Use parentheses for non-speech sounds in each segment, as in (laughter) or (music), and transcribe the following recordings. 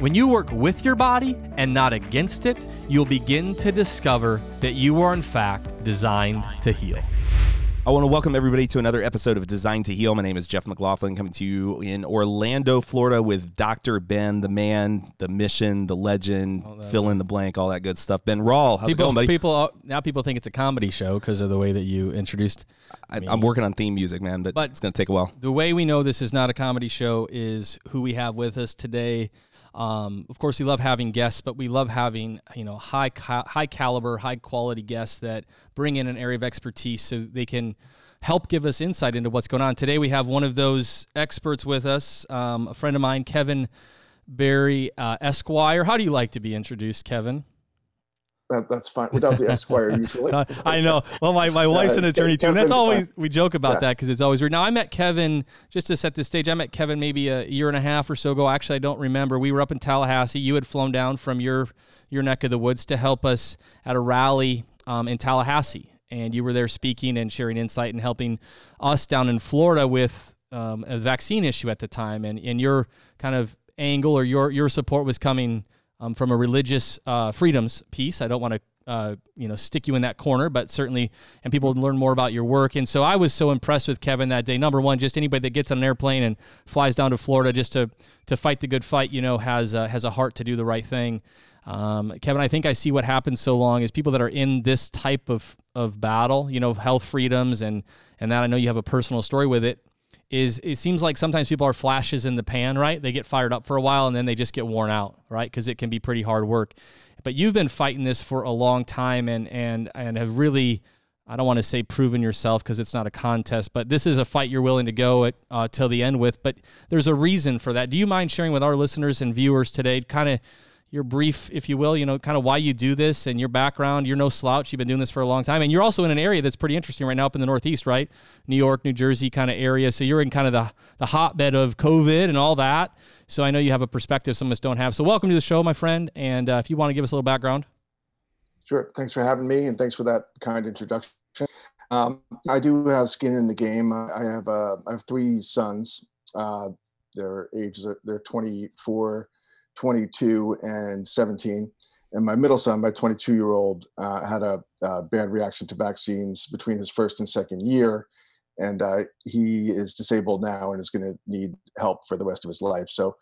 when you work with your body and not against it, you'll begin to discover that you are, in fact, designed to heal. I want to welcome everybody to another episode of Designed to Heal. My name is Jeff McLaughlin, coming to you in Orlando, Florida, with Dr. Ben, the man, the mission, the legend, oh, fill in the blank, all that good stuff. Ben Rall, how's people, it going, buddy? People uh, now people think it's a comedy show because of the way that you introduced. I, am working on theme music, man, but, but it's going to take a while. The way we know this is not a comedy show is who we have with us today. Um, of course, we love having guests, but we love having you know high high caliber, high quality guests that bring in an area of expertise so they can help give us insight into what's going on. Today, we have one of those experts with us, um, a friend of mine, Kevin Barry uh, Esquire. How do you like to be introduced, Kevin? That, that's fine without the Esquire (laughs) usually. I know. Well, my, my wife's an attorney too, and that's always we joke about yeah. that because it's always weird. Now I met Kevin just to set the stage. I met Kevin maybe a year and a half or so ago. Actually, I don't remember. We were up in Tallahassee. You had flown down from your your neck of the woods to help us at a rally um, in Tallahassee, and you were there speaking and sharing insight and helping us down in Florida with um, a vaccine issue at the time. And and your kind of angle or your your support was coming um, from a religious uh, freedoms piece. I don't want to uh, you know stick you in that corner, but certainly, and people learn more about your work. And so I was so impressed with Kevin that day. Number one, just anybody that gets on an airplane and flies down to Florida just to to fight the good fight, you know, has uh, has a heart to do the right thing. Um, Kevin, I think I see what happens so long is people that are in this type of of battle, you know, health freedoms and and that I know you have a personal story with it is it seems like sometimes people are flashes in the pan, right? They get fired up for a while and then they just get worn out, right? Because it can be pretty hard work. But you've been fighting this for a long time and and and have really I don't want to say proven yourself because it's not a contest, but this is a fight you're willing to go at uh, till the end with. But there's a reason for that. Do you mind sharing with our listeners and viewers today, kind of your brief, if you will, you know, kind of why you do this and your background. You're no slouch. You've been doing this for a long time. And you're also in an area that's pretty interesting right now up in the Northeast, right? New York, New Jersey kind of area. So you're in kind of the, the hotbed of COVID and all that. So I know you have a perspective some of us don't have. So welcome to the show, my friend. And uh, if you want to give us a little background. Sure. Thanks for having me. And thanks for that kind introduction. Um, I do have skin in the game. I have, uh, I have three sons. Uh, their ages, they're 24, 22 and 17. And my middle son, my 22 year old, uh, had a, bad reaction to vaccines between his first and second year. And uh, he is disabled now and is going to need help for the rest of his life. So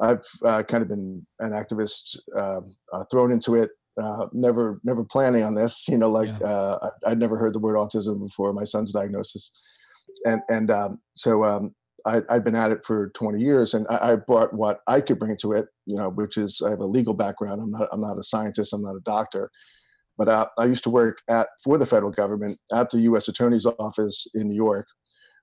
I've uh, kind of been an activist um, uh, thrown into it. Uh, never, never planning on this. (laughs) You know, like yeah. Uh, I, would never heard the word autism before my son's diagnosis, and and um, so um, I, had been at it for 20 years, and I, I, brought what I could bring to it, you know, which is I have a legal background. I'm not I'm not a scientist. I'm not a doctor, but uh, I used to work at for the federal government at the U.S. Attorney's Office in New York,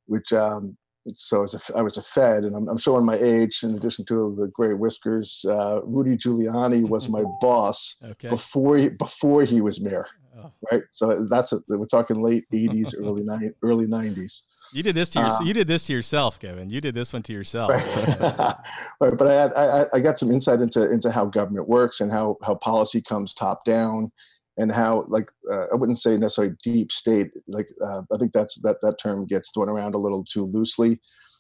which um, so as a, I was a Fed, and I'm, I'm, showing my age. In addition to the gray whiskers, uh, Rudy Giuliani was my (laughs) boss okay. before he, before he was mayor. Oh. Right, so that's a, we're talking late '80s, early '90s, (laughs) early '90s. You did this to your, uh, you did this to yourself, Kevin. You did this one to yourself. Right. (laughs) right. But I, had, I, I got some insight into into how government works and how how policy comes top down, and how like uh, I wouldn't say necessarily deep state. Like uh, I think that's that that term gets thrown around a little too loosely,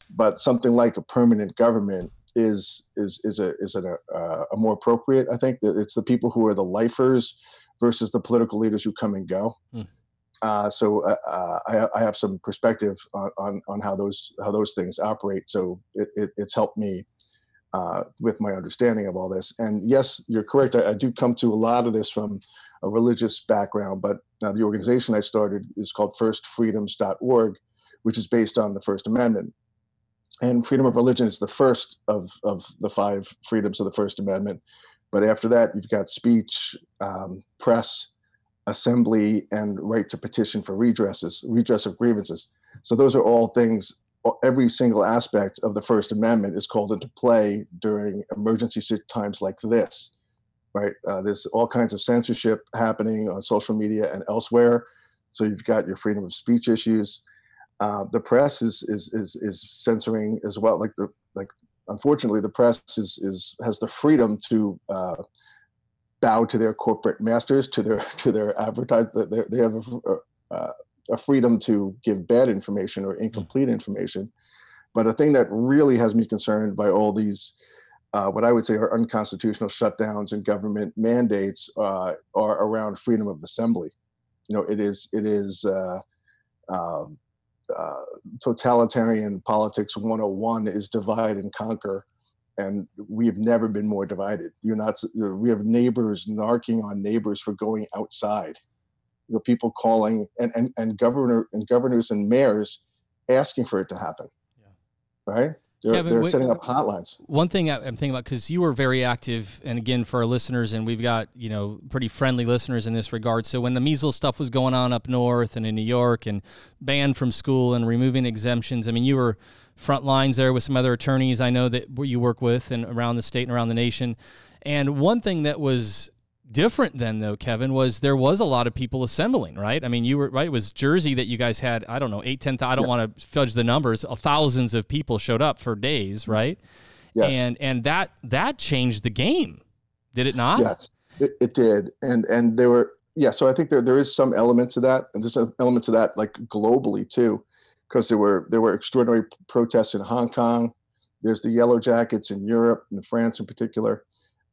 but something like a permanent government is is is a is a, uh, a more appropriate. I think it's the people who are the lifers versus the political leaders who come and go. Uh, so uh, uh, I, I, have some perspective on, on, on, how those how those things operate. So it, it, it's helped me uh, with my understanding of all this. And yes, you're correct. I, I, do come to a lot of this from a religious background, but uh, the organization I started is called FirstFreedoms.org, which is based on the First Amendment. And freedom of religion is the first of, of the five freedoms of the First Amendment. But after that, you've got speech, um, press, assembly and right to petition for redresses, redress of grievances. So those are all things every single aspect of the First Amendment is called into play during emergency times like this, right? Uh, there's all kinds of censorship happening on social media and elsewhere. So you've got your freedom of speech issues. Uh, the press is, is is is censoring as well. Like the like, unfortunately, the press is is has the freedom to uh, bow to their corporate masters, to their (laughs) to their advertise. They, have a, uh, a freedom to give bad information or incomplete information. But a thing that really has me concerned by all these, uh, what I would say are unconstitutional shutdowns and government mandates, uh, are around freedom of assembly. You know, it is it is uh, um, uh, totalitarian politics 101 is divide and conquer and we have never been more divided you're not we have neighbors narking on neighbors for going outside you know, people calling and, and, and governor and governors and mayors asking for it to happen. Yeah. Right? They're, Kevin, they're setting up hotlines. One thing I'm thinking about because you were very active, and again for our listeners, and we've got you know pretty friendly listeners in this regard. So when the measles stuff was going on up north and in New York, and banned from school and removing exemptions, I mean you were front lines there with some other attorneys I know that you work with and around the state and around the nation. And one thing that was different then though kevin was there was a lot of people assembling right i mean you were right it was jersey that you guys had i don't know eight ten i don't yeah. want to fudge the numbers thousands of people showed up for days mm-hmm. right yes. and and that that changed the game did it not yes it, it did and and there were yeah so i think there, there is some element to that and there's an element to that like globally too because there were there were extraordinary protests in hong kong there's the yellow jackets in europe and france in particular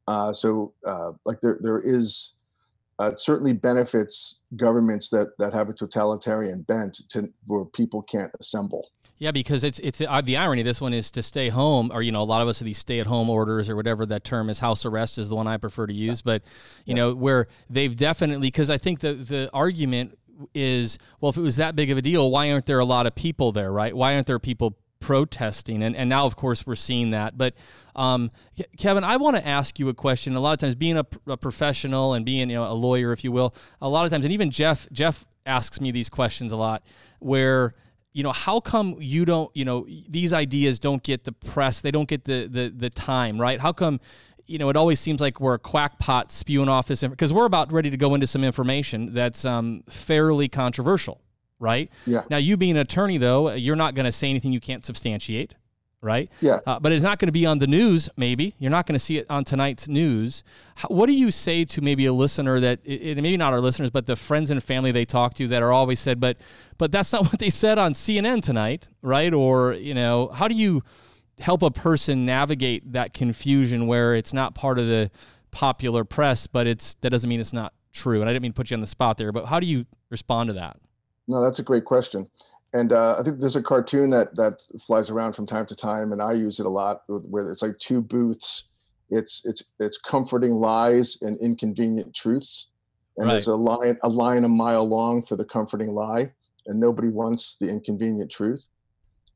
uh, so, uh, like there there is uh, certainly benefits governments that that have a totalitarian bent to where people can't assemble. Yeah, because it's it's uh, the irony. This one is to stay home, or you know, a lot of us have these stay-at-home orders, or whatever that term is. House arrest is the one I prefer to use, yeah. but you yeah. know, where they've definitely because I think the the argument is well, if it was that big of a deal, why aren't there a lot of people there, right? Why aren't there people protesting and, and now of course we're seeing that. But um, kevin i want to ask you a question. A lot of times being a, a, professional and being you know, a lawyer if you will a lot of times and even jeff jeff asks me these questions a lot where you know how come you don't you know these ideas don't get the press they don't get the the, the time right? How come you know, it always seems like we're a quackpot spewing off this because we're about ready to go into some information that's um, fairly controversial right? Yeah. Now, you being an attorney, though, you're not going to say anything you can't substantiate, right? Yeah. Uh, but it's not going to be on the news, maybe. You're not going to see it on tonight's news. How, what do you say to maybe a listener that, it, maybe not our listeners, but the friends and family they talk to that are always said, but, but that's not (laughs) what they said on CNN tonight, right? Or, you know, how do you help a person navigate that confusion where it's not part of the popular press, but it's that doesn't mean it's not true. And I didn't mean to put you on the spot there, but how do you respond to that? No, that's a great question. And uh, I think there's a cartoon that that flies around from time to time, and I use it a lot. Where it's like two booths. It's it's it's comforting lies and inconvenient truths, and right. there's a line a line a mile long for the comforting lie, and nobody wants the inconvenient truth.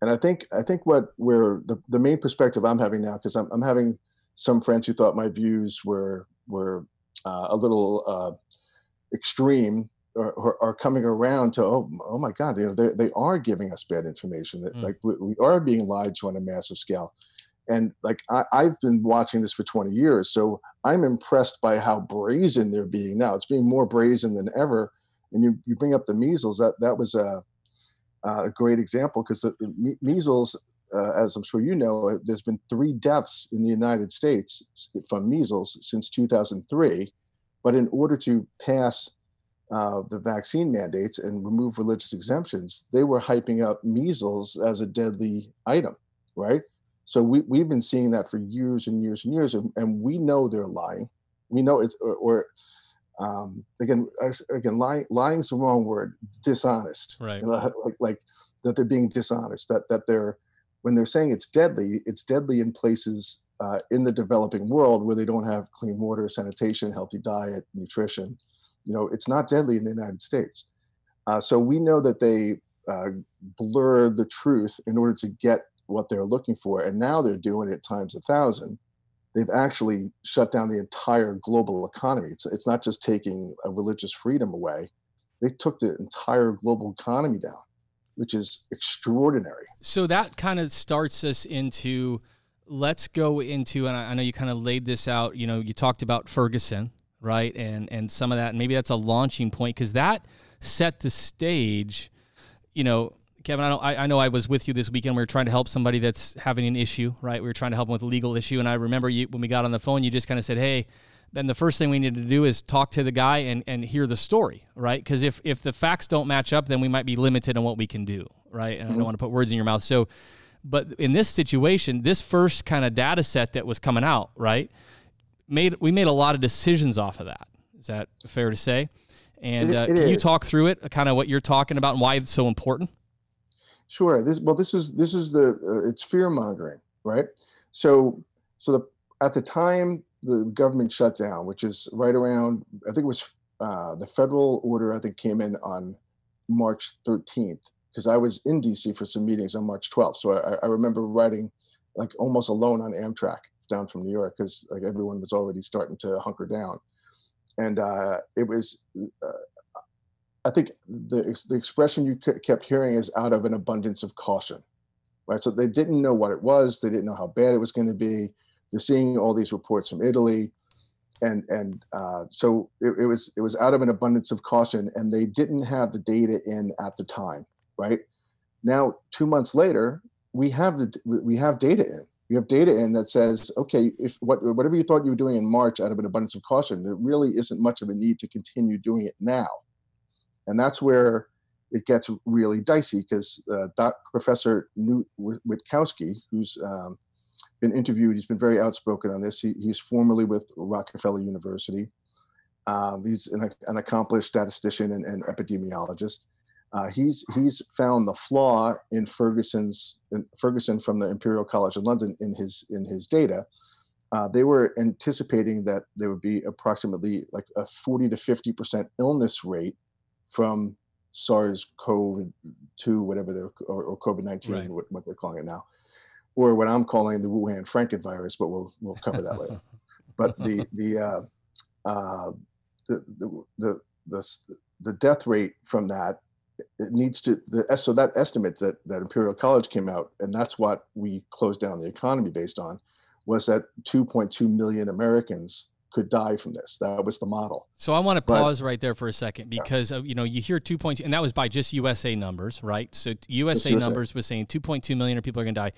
And I think I think what we're the, the main perspective I'm having now, because I'm I'm having some friends who thought my views were were uh, a little uh, extreme are, are, coming around to oh oh my god you know they, they are giving us bad information. That mm. like we, we, are being lied to on a massive scale. And like I, i've been watching this for 20 years so i'm impressed by how brazen they're being now. It's being more brazen than ever. And you, you bring up the measles that that was a, a great example because the, the, measles uh, as i'm sure you know uh, there's been three deaths in the united states from measles since 2003 but in order to pass uh, the vaccine mandates and remove religious exemptions, they were hyping up measles as a deadly item, right? So we, we've been seeing that for years and years and years, and, and we know they're lying. We know it's, or, or um, again, again, lying, lying is the wrong word, dishonest. Right. Know, like, like that they're being dishonest, that, that they're, when they're saying it's deadly, it's deadly in places uh, in the developing world where they don't have clean water, sanitation, healthy diet, nutrition you know, it's not deadly in the United States. Uh, so we know that they uh, blur the truth in order to get what they're looking for. And now they're doing it times a thousand. They've actually shut down the entire global economy. It's, it's not just taking a religious freedom away, they took the entire global economy down. which is extraordinary. So that kind of starts us into let's go into and I, I know you kind of laid this out. You know, you talked about Ferguson, right, and and some of that. And maybe that's a launching point because that set the stage. You know, Kevin, I know I, I, know I was with you this weekend. We were trying to help somebody that's having an issue, right? We were trying to help them with a legal issue, and I remember you when we got on the phone, you just kind of said, "Hey." Then the first thing we need to do is talk to the guy and, and hear the story, right? Because if, if the facts don't match up, then we might be limited on what we can do, right? And mm-hmm. I don't mm-hmm. want to put words in your mouth. So, but in this situation, this first kind of data set that was coming out, right, made we made a lot of decisions off of that. Is that fair to say? And uh, can is. you talk through it, kind of what you're talking about and why it's so important? Sure. This well, this is this is the uh, it's fear mongering, right? So so the at the time the government shut down, which is right around I think it was uh, the federal order I think came in on March 13th because I was in DC for some meetings on March 12th. So I, I remember riding like almost alone on Amtrak down from New York because like everyone was already starting to hunker down, and uh, it was uh, I think the the expression you kept hearing is out of an abundance of caution, right? So they didn't know what it was. They didn't know how bad it was going to be. They're seeing all these reports from Italy, and and uh, so it, it was it was out of an abundance of caution, and they didn't have the data in at the time, right? Now, two months later, we have the we have data in. We have data in that says, okay, if what whatever you thought you were doing in March out of an abundance of caution, there really isn't much of a need to continue doing it now and that's where it gets really dicey because uh, Professor Knut Wittkowski, who's um, been interviewed, he's been very outspoken on this. He, he's formerly with Rockefeller University. Um, he's an, an, accomplished statistician and, and epidemiologist. Uh, he's he's found the flaw in Ferguson's in Ferguson from the Imperial College of London in his in his data. Uh, they were anticipating that there would be approximately like a 40 to 50 percent illness rate from SARS-CoV-2, whatever they're, or, or COVID-19, right. what, what, they're calling it now, or what I'm calling the Wuhan Frankenvirus, but we'll we'll cover that later. (laughs) But the the, uh, uh, the, the the the the death rate from that it needs to the so that estimate that that Imperial College came out, and that's what we closed down the economy based on, was that 2.2 million Americans could die from this. That was the model. So I want to pause but, right there for a second because yeah. uh, you know you hear 2.2 and that was by just USA numbers, right? So USA, USA. numbers was saying 2.2 million people are going to die.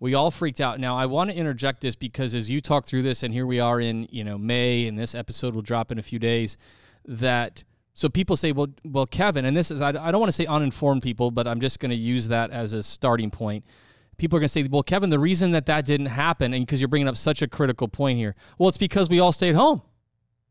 We all freaked out. Now I want to interject this because as you talk through this and here we are in, you know, May and this episode will drop in a few days that so people say, well, well, Kevin, and this is I, I don't want to say uninformed people, but I'm just going to use that as a starting point people are going to say, well, Kevin, the reason that that didn't happen, and because you're bringing up such a critical point here, well, it's because we all stayed home,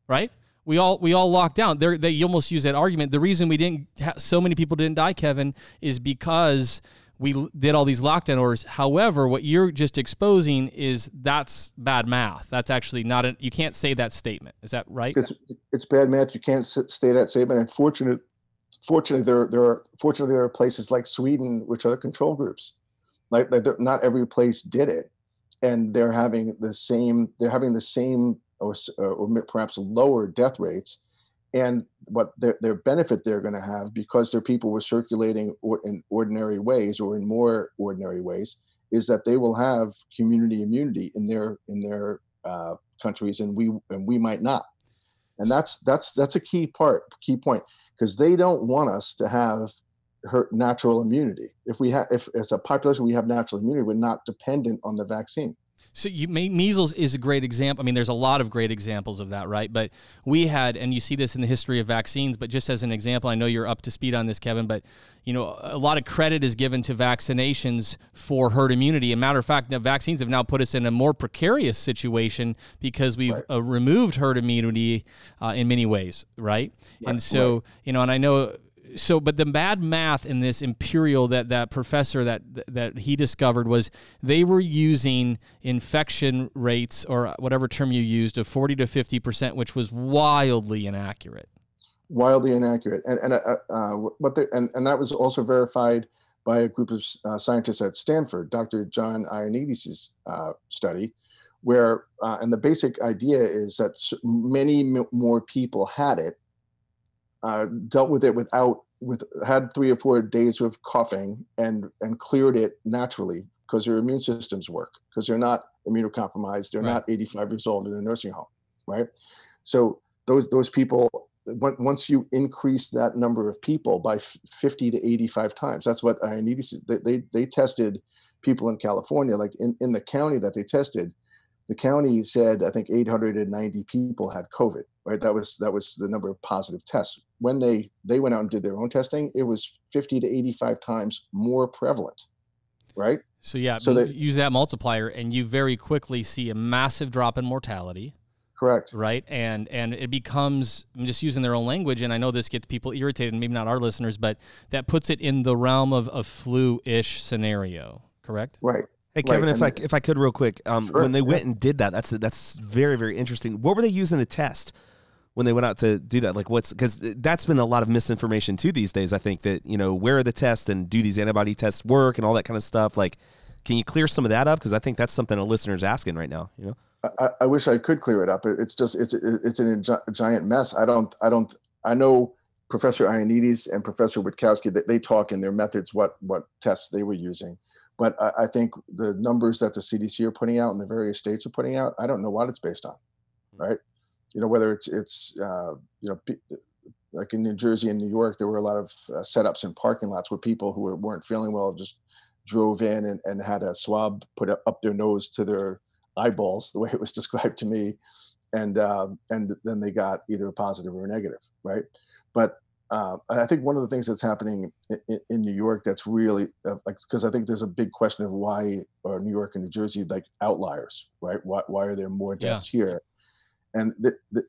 right? We all we all locked down. They're, they almost use that argument. The reason we didn't, ha- so many people didn't die, Kevin, is because we did all these lockdown orders. However, what you're just exposing is that's bad math. That's actually not a, you can't say that statement. Is that right? It's it's bad math. You can't say that statement. And fortunate, fortunately, there there are fortunately there are places like Sweden which are control groups like, like not every place did it and they're having the same they're having the same or, or perhaps lower death rates and what their, their benefit they're going to have because their people were circulating or in ordinary ways or in more ordinary ways is that they will have community immunity in their in their uh, countries and we and we might not and that's that's that's a key part key point because they don't want us to have her natural immunity. If we have, if as a population we have natural immunity, we're not dependent on the vaccine. So you measles is a great example. I mean, there's a lot of great examples of that, right? But we had, and you see this in the history of vaccines. But just as an example, I know you're up to speed on this, Kevin. But you know, a lot of credit is given to vaccinations for herd immunity. And matter of fact, the vaccines have now put us in a more precarious situation because we've right. uh, removed herd immunity uh, in many ways, right? right. And so, right. you know, and I know so but the bad math in this imperial that that professor that that he discovered was they were using infection rates or whatever term you used of 40 to 50 percent which was wildly inaccurate wildly inaccurate and and uh, uh, what they, and and that was also verified by a group of uh, scientists at Stanford Dr. John Ioannidis' uh, study where uh, and the basic idea is that many more people had it uh, dealt with it without with had three or four days of coughing and and cleared it naturally because their immune systems work because they're not immunocompromised they're right. not 85 years old in a nursing home right so those those people once you increase that number of people by 50 to 85 times that's what Ioannidis they, they, they tested people in california like in, in the county that they tested the county said i think 890 people had covid right? That was that was the number of positive tests. When they they went out and did their own testing it was 50 to 85 times more prevalent right? So yeah so that, use that multiplier and you very quickly see a massive drop in mortality. Correct. Right? And and it becomes i'm just using their own language and i know this gets people irritated maybe not our listeners but that puts it in the realm of a flu-ish scenario correct? Right Hey Kevin, if I if I could real quick, um, sure, when they yeah. went and did that, that's that's very very interesting. What were they using to test when they went out to do that? Like, what's because that's been a lot of misinformation too these days. I think that you know where are the tests and do these antibody tests work and all that kind of stuff. Like, can you clear some of that up? Because I think that's something a listener's asking right now. You know, I, I wish I could clear it up. It's just it's it's a giant mess. I don't I don't I know Professor Ioannidis and Professor Wittkowski that they talk in their methods what what tests they were using but I, I, think the numbers that the CDC are putting out and the various states are putting out, I don't know what it's based on, hmm. right? You know, whether it's it's uh, you know like in New Jersey and New York, there were a lot of uh, setups in parking lots where people who were, weren't feeling well just drove in and, and had a swab put up, up their nose to their eyeballs, the way it was (laughs) described to me, and um, and then they got either a positive or a negative, right? But uh, I think one of the things that's happening in, in New York that's really uh, like because I think there's a big question of why are New York and New Jersey like outliers, right? Why why are there more deaths yeah. here? And th- th-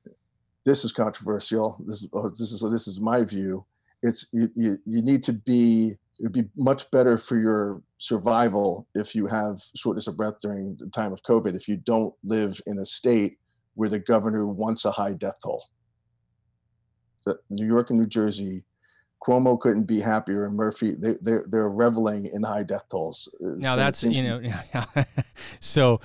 this is controversial. This is oh, this is this is my view. It's you, you you need to be it would be much better for your survival if you have shortness of breath during the time of COVID if you don't live in a state where the governor wants a high death toll New York and New Jersey, Cuomo couldn't be happier, and Murphy they they're they're reveling in high death tolls. Uh, now so that's you know, (laughs) so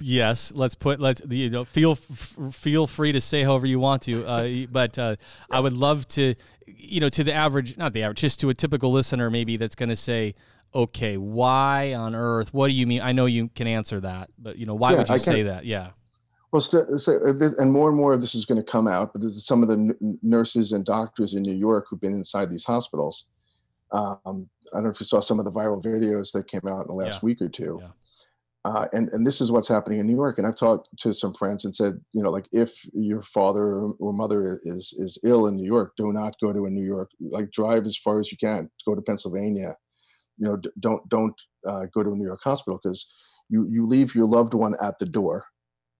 yes, let's put let's you know feel feel free to say however you want to, uh, but uh. I would love to you know to the average not the average just to a typical listener maybe that's going to say okay why on earth what do you mean i know you can answer that but you know why yeah, would you say that yeah well, so this, and more and more of this is going to come out, but some of the n- nurses and doctors in New York who've been inside these hospitals. Um, I don't know if you saw some of the viral videos that came out in the last yeah. week or two. Yeah. Uh, and and this is what's happening in New York. And I've talked to some friends and said, you know, like if your father or mother is is ill in New York, do not go to a New York. Like drive as far as you can. Go to Pennsylvania. You know, d- don't don't uh, go to a New York hospital because you you leave your loved one at the door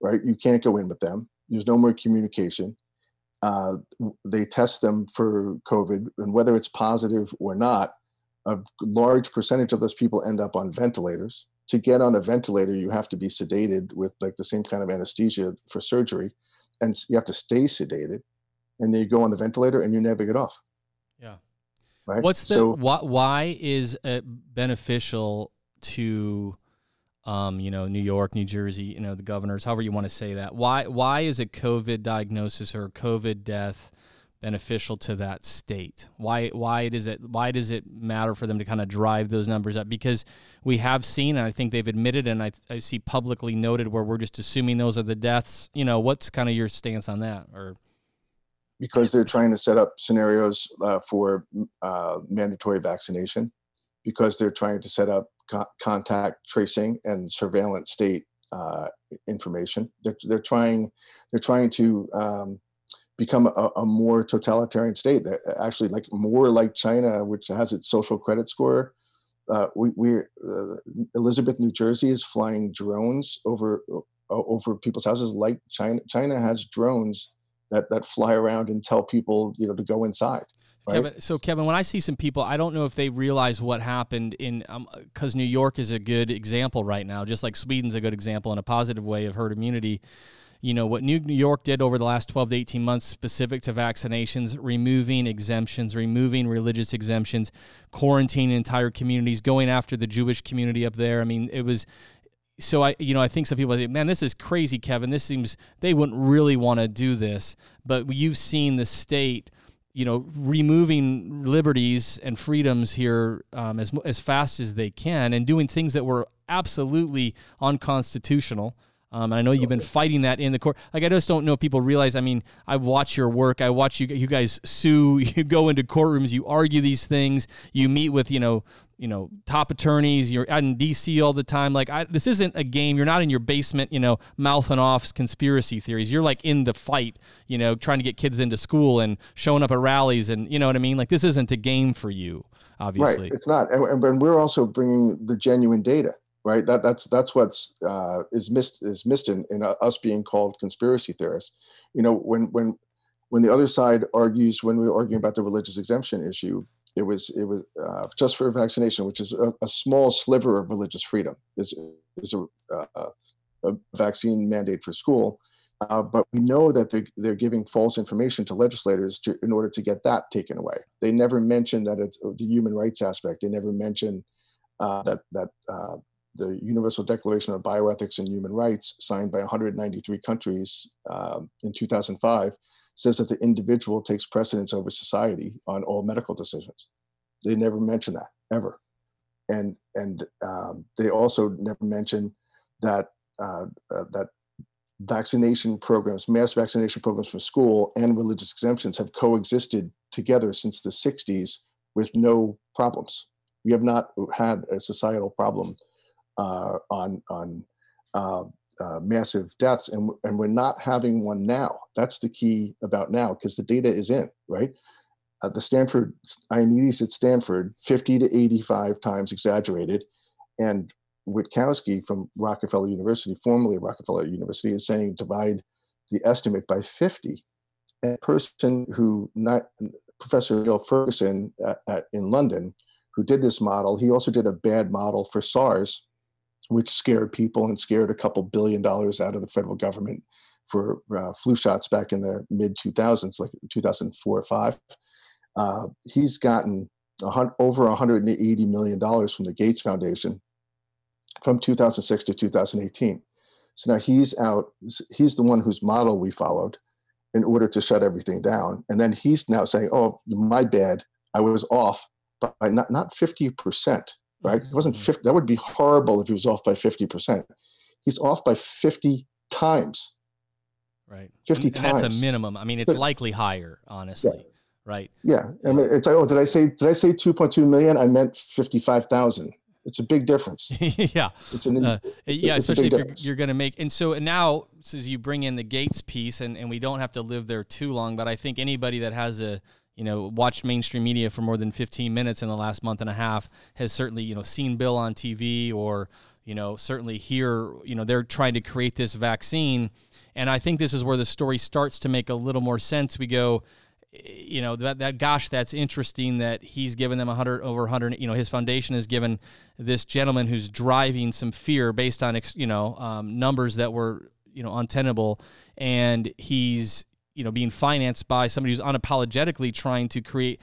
right? You can't go in with them. There's no more communication. Uh, they test them for COVID, and whether it's positive or not, a large percentage of those people end up on ventilators. To get on a ventilator, you have to be sedated with like the same kind of anesthesia for surgery, and you have to stay sedated. And then you go on the ventilator, and you never get off. Yeah. Right. What's the so, why? Why is it beneficial to um, you know, New York, New Jersey, you know, the governors, however you want to say that. Why why is a COVID diagnosis or COVID death beneficial to that state? Why why does it why does it matter for them to kind of drive those numbers up? Because we have seen, and I think they've admitted, and I, I see publicly noted where we're just assuming those are the deaths. You know, what's kind of your stance on that, or? Because they're trying to set up scenarios uh, for uh, mandatory vaccination, because they're trying to set up co- contact tracing and surveillance state uh, information. They're, they're trying they're trying to um, become a, a, more totalitarian state. That actually like more like China, which has its social credit score. Uh, we we uh, Elizabeth, New Jersey, is flying drones over over people's houses like China. China has drones that that fly around and tell people you know to go inside. Right? Kevin, so Kevin, when I see some people, I don't know if they realize what happened in because um, New York is a good example right now, just like Sweden's a good example in a positive way of herd immunity. You know what New York did over the last 12 to 18 months, specific to vaccinations, removing exemptions, removing religious exemptions, quarantining entire communities, going after the Jewish community up there. I mean, it was so I, you know, I think some people think, man, this is crazy, Kevin. This seems they wouldn't really want to do this, but you've seen the state you know, removing liberties and freedoms here um, as as fast as they can, and doing things that were absolutely unconstitutional. Um, I know you've been fighting that in the court. Like I just don't know if people realize. I mean, I watch your work. I watch you. You guys sue. (laughs) You go into courtrooms. You argue these things. You meet with you know you know top attorneys you're out in dc all the time like I, this isn't a game you're not in your basement you know mouthing off conspiracy theories you're like in the fight you know trying to get kids into school and showing up at rallies and you know what i mean like this isn't a game for you obviously right it's not and, and we're also bringing the genuine data right that that's that's what's uh, is missed is missed in, in uh, us being called conspiracy theorists you know when when when the other side argues when we are arguing about the religious exemption issue it was it was uh, just for vaccination, which is a, a, small sliver of religious freedom. is is a, uh, a vaccine mandate for school, uh, but we know that they're, they're giving false information to legislators to, in order to get that taken away. They never mention that it's the human rights aspect. They never mention uh, that that uh, the Universal Declaration of Bioethics and Human Rights, signed by 193 countries um, in 2005, says that the individual takes precedence over society on all medical decisions. They never mention that ever, and and um, they also never mention that uh, uh, that vaccination programs, mass vaccination programs for school and religious exemptions have coexisted together since the 60s with no problems. We have not had a societal problem on on uh, uh, massive deaths, and and we're not having one now. That's the key about now because the data is in right. Uh, the Stanford Ioannidis at Stanford, 50 to 85 times exaggerated, and Wittkowski from Rockefeller University, formerly Rockefeller University, is saying divide the estimate by 50. And a person who not Professor Neil Ferguson at, at, in London, who did this model, he also did a bad model for SARS which scared people and scared a couple billion dollars out of the federal government for uh, flu shots back in the mid 2000s, like 2004 or five. Uh, he's gotten over 180 million dollars from the Gates Foundation from 2006 to 2018. So now he's out. He's the one whose model we followed in order to shut everything down. And then he's now saying, "Oh, my bad. I was off by not not 50 percent." Right? It wasn't mm-hmm. 50. That would be horrible if he was off by 50%. He's off by 50 times. Right. 50 and, times. That's a minimum. I mean, it's but, likely higher, honestly. Yeah. Right. Yeah. I mean, it's like, oh, did I say, did I say 2.2 million? I meant 55,000. It's a big difference. (laughs) yeah. It's an, uh, yeah, it's especially if you're, you're going to make, and so now, as you bring in the Gates piece, and, and we don't have to live there too long, but I think anybody that has a, you know, watched mainstream media for more than 15 minutes in the last month and a half has certainly, you know, seen Bill on TV or, you know, certainly here, you know, they're trying to create this vaccine. And I think this is where the story starts to make a little more sense. We go, you know, that, that gosh, that's interesting that he's given them 100 over 100, you know, his foundation has given this gentleman who's driving some fear based on, you know, um, numbers that were, you know, untenable. And he's, you know being financed by somebody who's unapologetically trying to create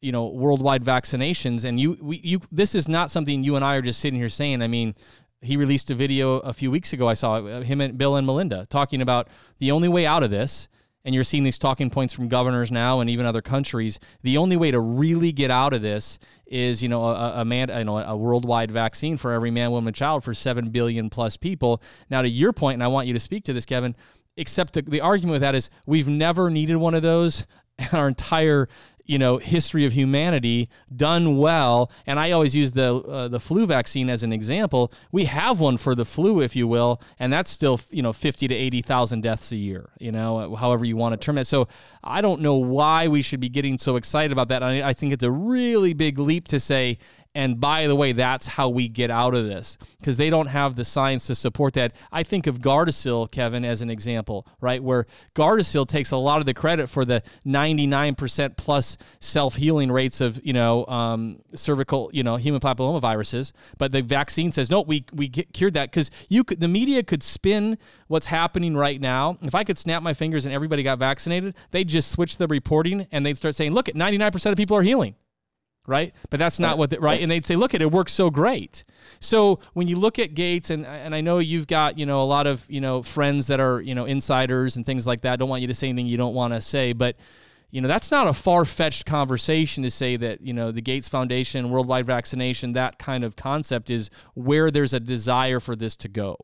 you know worldwide vaccinations. And you we, you this is not something you and I are just sitting here saying. I mean he released a video a few weeks ago I saw uh, him and Bill and Melinda talking about the only way out of this and you're seeing these talking points from governors now and even other countries the only way to really get out of this is you know a, a man you know a worldwide vaccine for every man woman child for 7 billion plus people. Now to your point and I want you to speak to this Kevin except the, the argument with that is we've never needed one of those in our entire you know history of humanity done well. And i always use the uh, the flu vaccine as an example. We have one for the flu if you will and that's still you know 50 to 80,000 deaths a year you know however you want to term it. So i don't know why we should be getting so excited about that. I, I think it's a really big leap to say and by the way, that's how we get out of this because they don't have the science to support that. I think of Gardasil, Kevin, as an example, right? Where Gardasil takes a lot of the credit for the 99% plus self healing rates of, you know, um, cervical, you know, human papilloma viruses. But the vaccine says, no, we, we cured that because you could, the media could spin what's happening right now. If I could snap my fingers and everybody got vaccinated, they'd just switch the reporting and they'd start saying, look, at 99% of people are healing right? But that's not what the, right. And they'd say, look at it works so great. So when you look at Gates, and and I know you've got you know a lot of you know friends that are you know insiders and things like that. I don't want you to say anything you don't want to say, but you know that's not a far-fetched conversation to say that you know the gates foundation worldwide vaccination that kind of concept is where there's a desire for this to go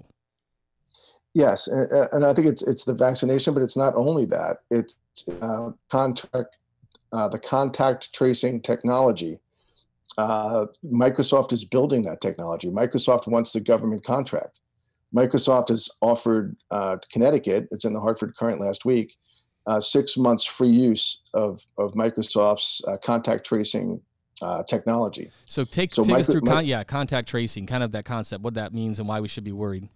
yes and, and i think it's it's the vaccination but it's not only that it's uh, contact uh, the contact tracing technology uh, microsoft is building that technology microsoft wants the government contract microsoft has offered uh, connecticut it's in the hartford courant last week uh, six months free use of of Microsoft's uh, contact tracing uh, technology. So take, so take micro, us through con- yeah contact tracing, kind of that concept, what that means, and why we should be worried.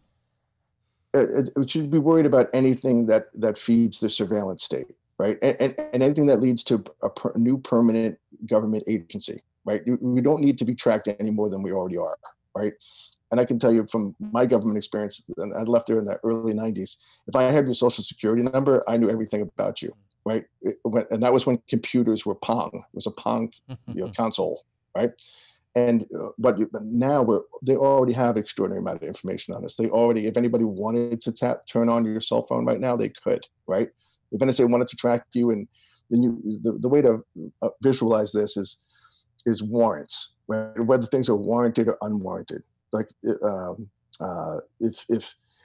It, it, we should be worried about anything that that feeds the surveillance state, right? And, and, and anything that leads to a per, new permanent government agency, right? We don't need to be tracked any more than we already are, right? and I can tell you from my government experience, and I left there in the early 90s. If I had your social security number, I knew everything about you, right? It, and that was when computers were Pong. It was a Pong (laughs) you know, console, right? And uh, but, you, but now we're they already have extraordinary amount of information on us. They already, if anybody wanted to tap turn on your cell phone right now, they could, right? If NSA wanted to track you, and then you the, the way to uh, visualize this is is warrants, right? whether things are warranted or unwarranted like um, uh, if if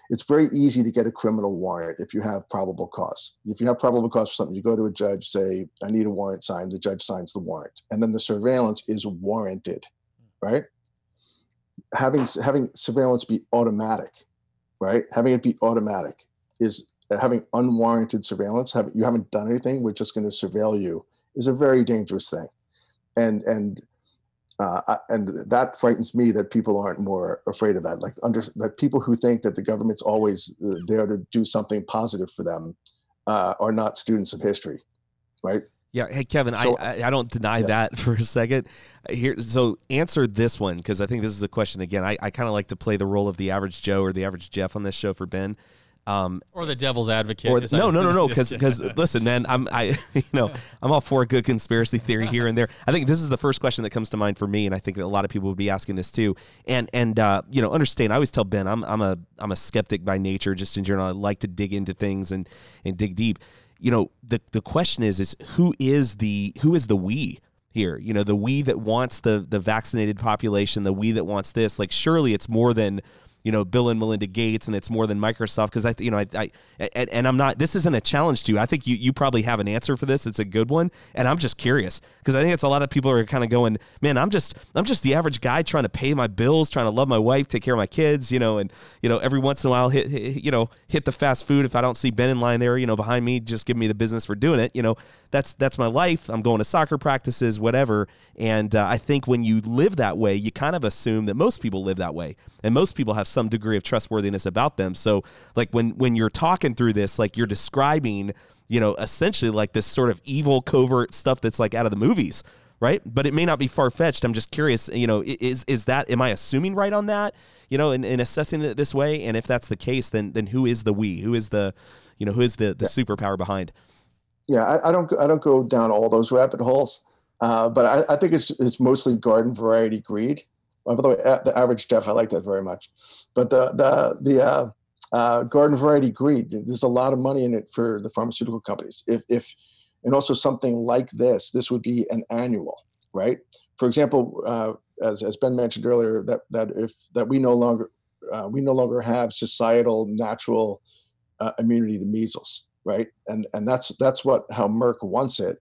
it's very easy to get a criminal warrant if you have probable cause. If you have probable cause for something, you go to a judge, say, "I need a warrant signed." The judge signs the warrant, and then the surveillance is warranted, right? Having having surveillance be automatic, right? Having it be automatic is having unwarranted surveillance. Have you haven't done anything? We're just going to surveil you is a very dangerous thing, and and uh, and that frightens me that people aren't more afraid of that. Like under that people who think that the government's always uh, there to do something positive for them uh, are not students of history, right? Yeah. Hey, Kevin, so, I, I don't deny yeah. that (laughs) for a second. Here, so answer this one because I think this is a question again. I, I kind of like to play the role of the average Joe or the average Jeff on this show for Ben. Um, or the devil's advocate. Or the, no, no, no, no, (laughs) because because (laughs) listen, man, I'm I (laughs) you know I'm all for a good conspiracy theory here and there. I think this is the first question that comes to mind for me, and I think a lot of people would be asking this too. And and uh, you know, understand. I always tell Ben, I'm I'm a I'm a skeptic by nature, just in general. I like to dig into things and and dig deep. You know, the the question is is who is the who is the we here? You know, the we that wants the the vaccinated population, the we that wants this. Like, surely it's more than you know Bill and Melinda Gates, and it's more than Microsoft because I, you know, I, I and, and, I'm not. This isn't a challenge to you. I think you you probably have an answer for this. It's a good one, and I'm just curious because I think it's a lot of people are kind of going, man, I'm just I'm just the average guy trying to pay my bills, trying to love my wife, take care of my kids, you know, and you know every once in a while hit, hit you know hit the fast food if I don't see Ben in line there, you know, behind me, just give me the business for doing it, you know. That's that's my life. I'm going to soccer practices, whatever, and uh, I think when you live that way, you kind of assume that most people live that way, and most people have some degree of trustworthiness about them. So like when when you're talking through this, like you're describing, you know, essentially like this sort of evil covert stuff that's like out of the movies, right? But it may not be far fetched. I'm just curious, you know, is is that am I assuming right on that? You know, in, in assessing it this way, and if that's the case, then then who is the we? Who is the, you know, who is the the superpower behind? Yeah, I, I, don't I don't go down all those rabbit holes, uh, but I, I think it's it's mostly garden variety greed. Uh, by the way, the average Jeff, I like that very much. But the the the uh, uh, garden variety greed, there's a lot of money in it for the pharmaceutical companies. If if and also something like this, this would be an annual, right? For example, uh, as as Ben mentioned earlier, that that if that we no longer uh, we no longer have societal natural uh, immunity to measles, right? And and that's that's what how Merck wants it.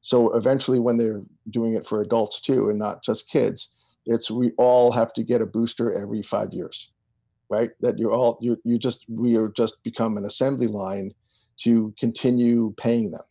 So eventually, when they're doing it for adults too, and not just kids, it's we all have to get a booster every five years, right? That you're all you you just we are just become an assembly line to continue paying them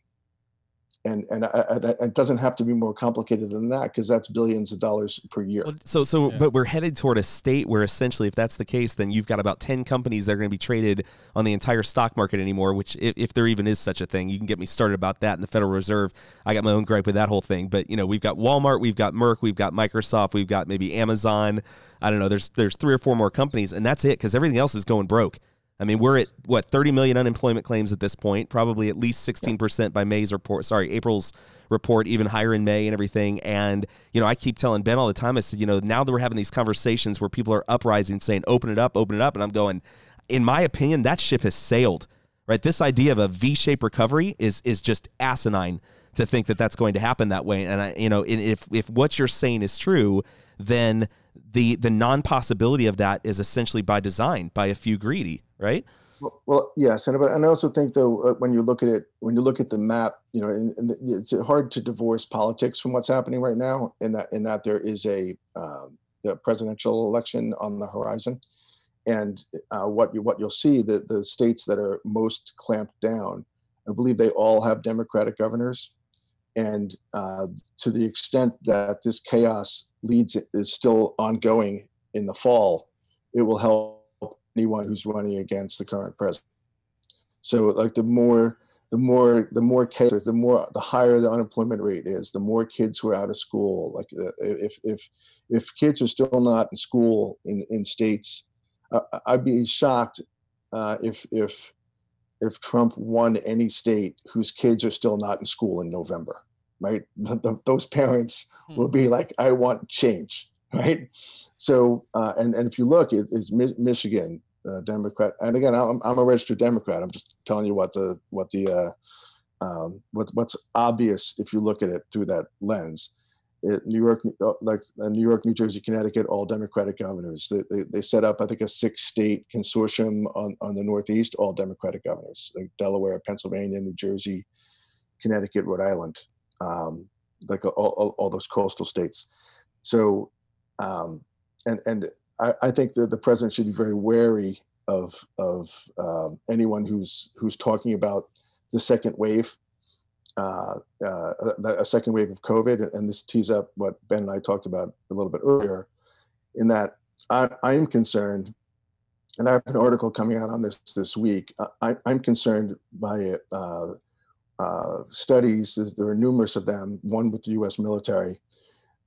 and and uh, uh, I, I, it doesn't have to be more complicated than that because that's billions of dollars per year. Well, so so yeah. but we're headed toward a state where essentially, if that's the case, then you've got about ten companies that are going to be traded on the entire stock market anymore. Which, if, if there even is such a thing, you can get me started about that in the Federal Reserve. I got my own gripe with that whole thing. But you know, we've got Walmart, we've got Merck, we've got Microsoft, we've got maybe Amazon. I don't know. There's there's three or four more companies, and that's it because everything else is going broke. I mean, we're at what 30 million unemployment claims at this point, probably at least 16% by May's report. Sorry, April's report, even higher in May and everything. And, you know, I keep telling Ben all the time, I said, you know, now that we're having these conversations where people are uprising saying, open it up, open it up. And I'm going, in my opinion, that ship has sailed, right? This idea of a V shaped recovery is, is just asinine to think that that's going to happen that way. And I, you know, if if what you're saying is true, then the the non possibility of that is essentially by design by a few greedy, right? Well, well yes, and and I also think though uh, when you look at it, when you look at the map, you know, and, and it's hard to divorce politics from what's happening right now. In that in that there is a um, the presidential election on the horizon, and uh, what you what you'll see the the states that are most clamped down, I believe they all have Democratic governors, and uh, to the extent that this chaos leads is still ongoing in the fall, it will help anyone who's running against the current president. So like the more the more the more cases, the more the higher the unemployment rate is, the more kids who are out of school. Like uh, if if if kids are still not in school in in states, uh, I'd be shocked uh, if if if Trump won any state whose kids are still not in school in November. Right, (laughs) those parents hmm. will be like, "I want change." Right, so, uh, and and if you look, it, it's Mi- Michigan uh, Democrat, and again, I'm, I'm a registered Democrat. I'm just telling you what the what the uh, um, what what's obvious if you look at it through that lens. It, New York, uh, like uh, New York, New Jersey, Connecticut, all Democratic governors. They, they, they set up, I think, a six-state consortium on, on the Northeast, all Democratic governors, like Delaware, Pennsylvania, New Jersey, Connecticut, Rhode Island, um, like all, all, all, those coastal states. So um, and and I, I think that the president should be very wary of of um, anyone who's who's talking about the second wave, uh, uh, a second wave of COVID, and this tees up what Ben and I talked about a little bit earlier, in that I, I'm concerned, and I have an article coming out on this this week. I, am concerned by uh, uh, studies. There are numerous of them. One with the U.S. military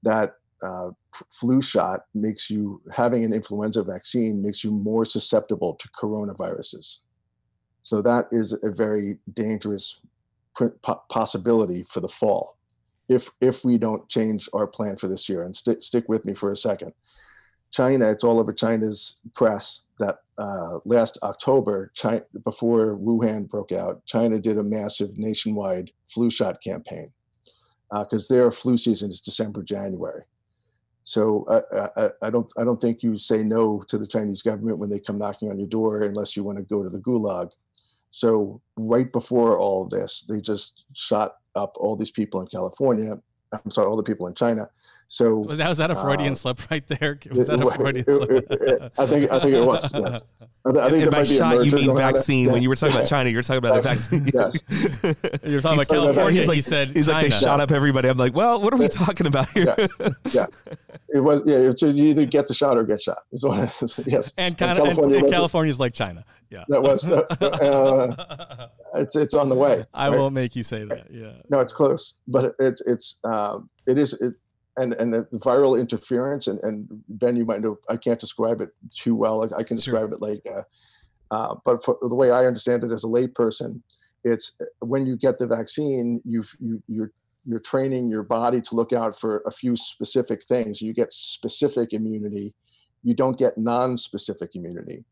that uh, flu shot makes you having an influenza vaccine makes you more susceptible to coronaviruses. So that is a very dangerous possibility for the fall, if if we don't change our plan for this year. And st- stick with me for a second. China, it's all over China's press that uh, last October, China, before Wuhan broke out, China did a massive nationwide flu shot campaign because uh, their flu season is December, January. So I, I, I, don't I don't think you say no to the Chinese government when they come knocking on your door unless you want to go to the gulag. So right before all of this, they just shot up all these people in California. I'm sorry, all the people in China so was that, was that a Freudian uh, slip right there? Was that a Freudian slip? It, it, I think I think it was. Yeah. (laughs) I, think and by shot you mean vaccine. When you were talking about China, you were talking about a vaccine. Yes. (laughs) you're talking about California. He's like, he said he's China. like they shot up everybody. I'm like, well, what are we talking about here? Yeah, yeah. it was. Yeah, it's, you either get the shot or get shot. Is what. (laughs) Yes, and, kind of, California and, and California's like China. Yeah, that was. Uh, it's it's on the way. I right? won't make you say that. Yeah. No, it's close, but it's it's um, it is it and and the viral interference and, and Ben, you might know I can't describe it too well. I, I can describe sure. it like, uh, uh, but for the way I understand it as a layperson, it's uh, when you get the vaccine, you've you you're you're training your body to look out for a few specific things. You get specific immunity, you don't get non-specific immunity.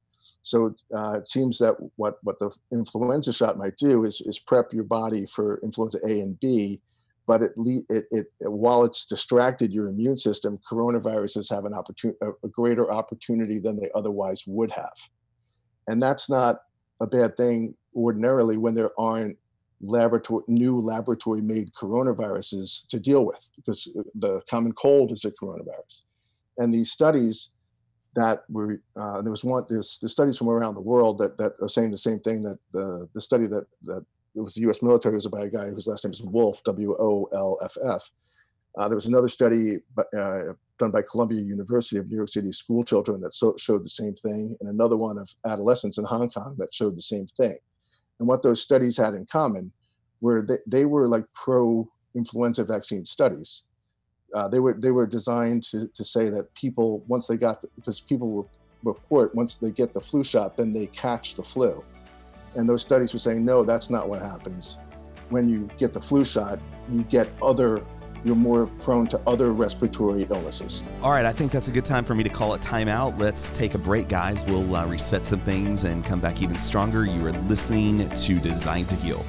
So uh, it seems that what what the influenza shot might do is is prep your body for influenza A and B but it, it, it, while it's distracted your immune system, coronaviruses have an opportunity, a greater opportunity than they otherwise would have, and that's not a bad thing ordinarily when there aren't laboratory new laboratory made coronaviruses to deal with because the common cold is a coronavirus, and these studies that were uh, there was one there's, there's studies from around the world that that are saying the same thing that the the study that that it was the U.S. military. It was by a guy whose last name is Wolff, W-O-L-F-F. Uh, there was another study uh, done by Columbia University of New York City school children that so, showed the same thing, and another one of adolescents in Hong Kong that showed the same thing. And what those studies had in common were they, they were like pro-influenza vaccine studies. Uh, they were they were designed to, to say that people once they got the, because people report once they get the flu shot then they catch the flu and those studies were saying, no, that's not what happens. When you get the flu shot, you get other, you're more prone to other respiratory illnesses. All right, I think that's a good time for me to call it timeout. Let's take a break, guys. We'll uh, reset some things and come back even stronger. You are listening to Design to Heal.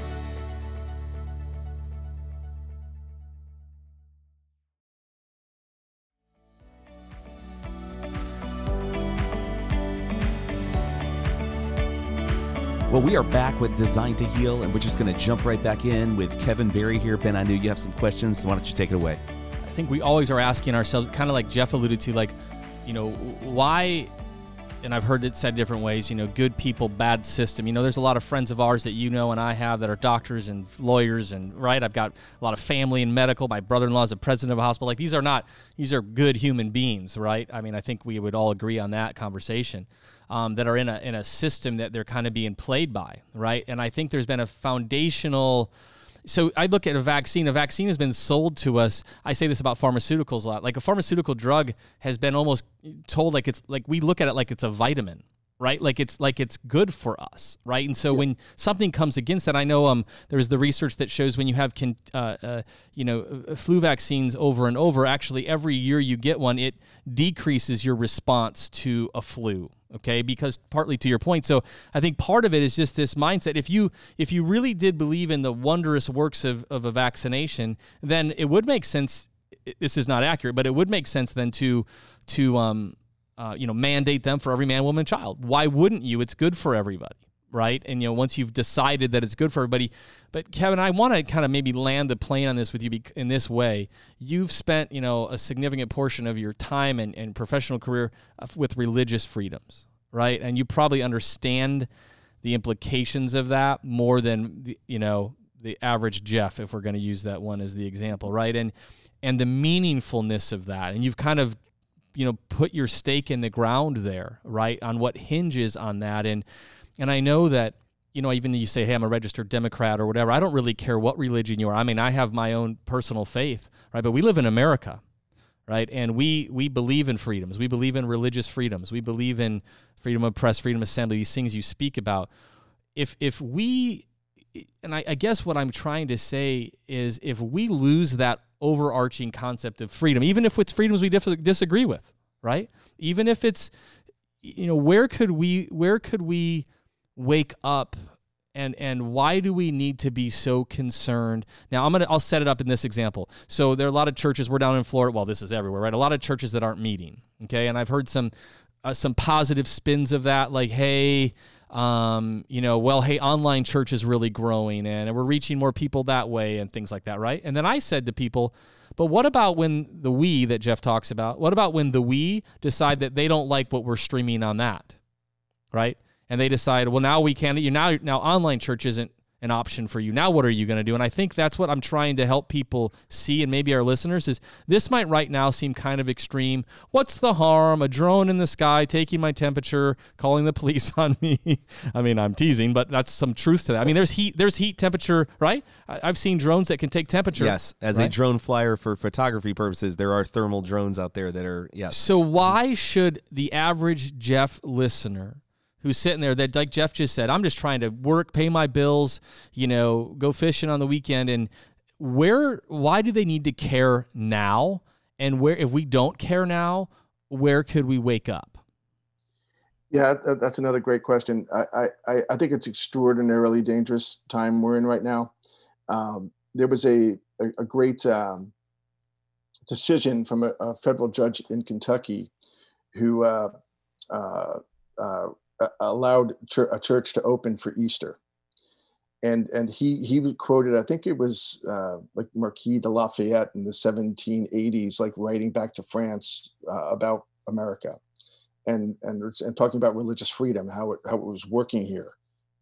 We are back with Design to Heal, and we're just going to jump right back in with Kevin Berry here. Ben, I knew you have some questions, so why don't you take it away? I think we always are asking ourselves, kind of like Jeff alluded to, like, you know, why and I've heard it said different ways, you know, good people, bad system. You know, there's a lot of friends of ours that you know and I have that are doctors and lawyers and right. I've got a lot of family in medical. My brother-in-law is a president of a hospital. Like these are not these are good human beings, right? I mean, I think we would all agree on that conversation. Um, that are in a in a system that they're kind of being played by, right? And I think there's been a foundational so I look at a vaccine. A vaccine has been sold to us. I say this about pharmaceuticals a lot. Like a pharmaceutical drug has been almost told like it's like we look at it like it's a vitamin right? Like it's like it's good for us right? And so yeah. when something comes against that i know um there's the research that shows when you have con- uh, uh, you know uh, flu vaccines over and over actually every year you get one it decreases your response to a flu okay? Because partly to your point so i think part of it is just this mindset. If you if you really did believe in the wondrous works of, of a vaccination then it would make sense this is not accurate but it would make sense then to to um uh, you know mandate them for every man woman child why wouldn't you it's good for everybody right? And you know, once you've decided that it's good for everybody. But Kevin, I want to kind of maybe land the plane on this with you in this way. You've spent you know a significant portion of your time and, and professional career uh, with religious freedoms, right? And you probably understand the implications of that more than the, you know the average Jeff, if we're going to use that one as the example, right? And and the meaningfulness of that, and you've kind of you know put your stake in the ground there, right, on what hinges on that, and and I know that, you know, even you say, hey, I'm a registered Democrat or whatever, I don't really care what religion you are. I mean, I have my own personal faith, right? But we live in America, right? And we we believe in freedoms. We believe in religious freedoms. We believe in freedom of press, freedom of assembly, these things you speak about. If if we and I, I guess what I'm trying to say is if we lose that overarching concept of freedom, even if it's freedoms we dif- disagree with, right? Even if it's you know, where could we where could we wake up and and why do we need to be so concerned? Now i'm gonna i'll set it up in this example. So there are a lot of churches we're down in florida well this is everywhere right? A lot of churches that aren't meeting okay? And i've heard some uh, some positive spins of that like hey um, you know well hey online church is really growing and we're reaching more people that way and things like that right and then i said to people but what about when the we that jeff talks about what about when the we decide that they don't like what we're streaming on that right and they decide, well, now we can't. You now now online church isn't an option for you. Now what are you going to do? And I think that's what I'm trying to help people see, and maybe our listeners is this might right now seem kind of extreme. What's the harm? A drone in the sky taking my temperature, calling the (laughs) police on me. I mean, I'm teasing, but that's some truth to that. I mean, there's heat, there's heat temperature, right? I've seen drones that can take temperature. Yes, as right? a drone flyer for photography purposes, there are thermal drones out there that are yes. So why should the average Jeff listener? Who's sitting there that like Jeff just said, I'm just trying to work, pay my bills, you know, go fishing on the weekend and where why do they need to care now? And where if we don't care now, where could we wake up? Yeah, that's another great question. I, I, I think it's extraordinarily dangerous time we're in right now. Um, there was a, a, a great um, decision from a, a, federal judge in Kentucky who uh, uh, uh, allowed a church to open for Easter. And, and he he quoted I think it was uh, like Marquis de Lafayette in the 1780s like writing back to France uh, about America and and and talking about religious freedom how it how it was working here.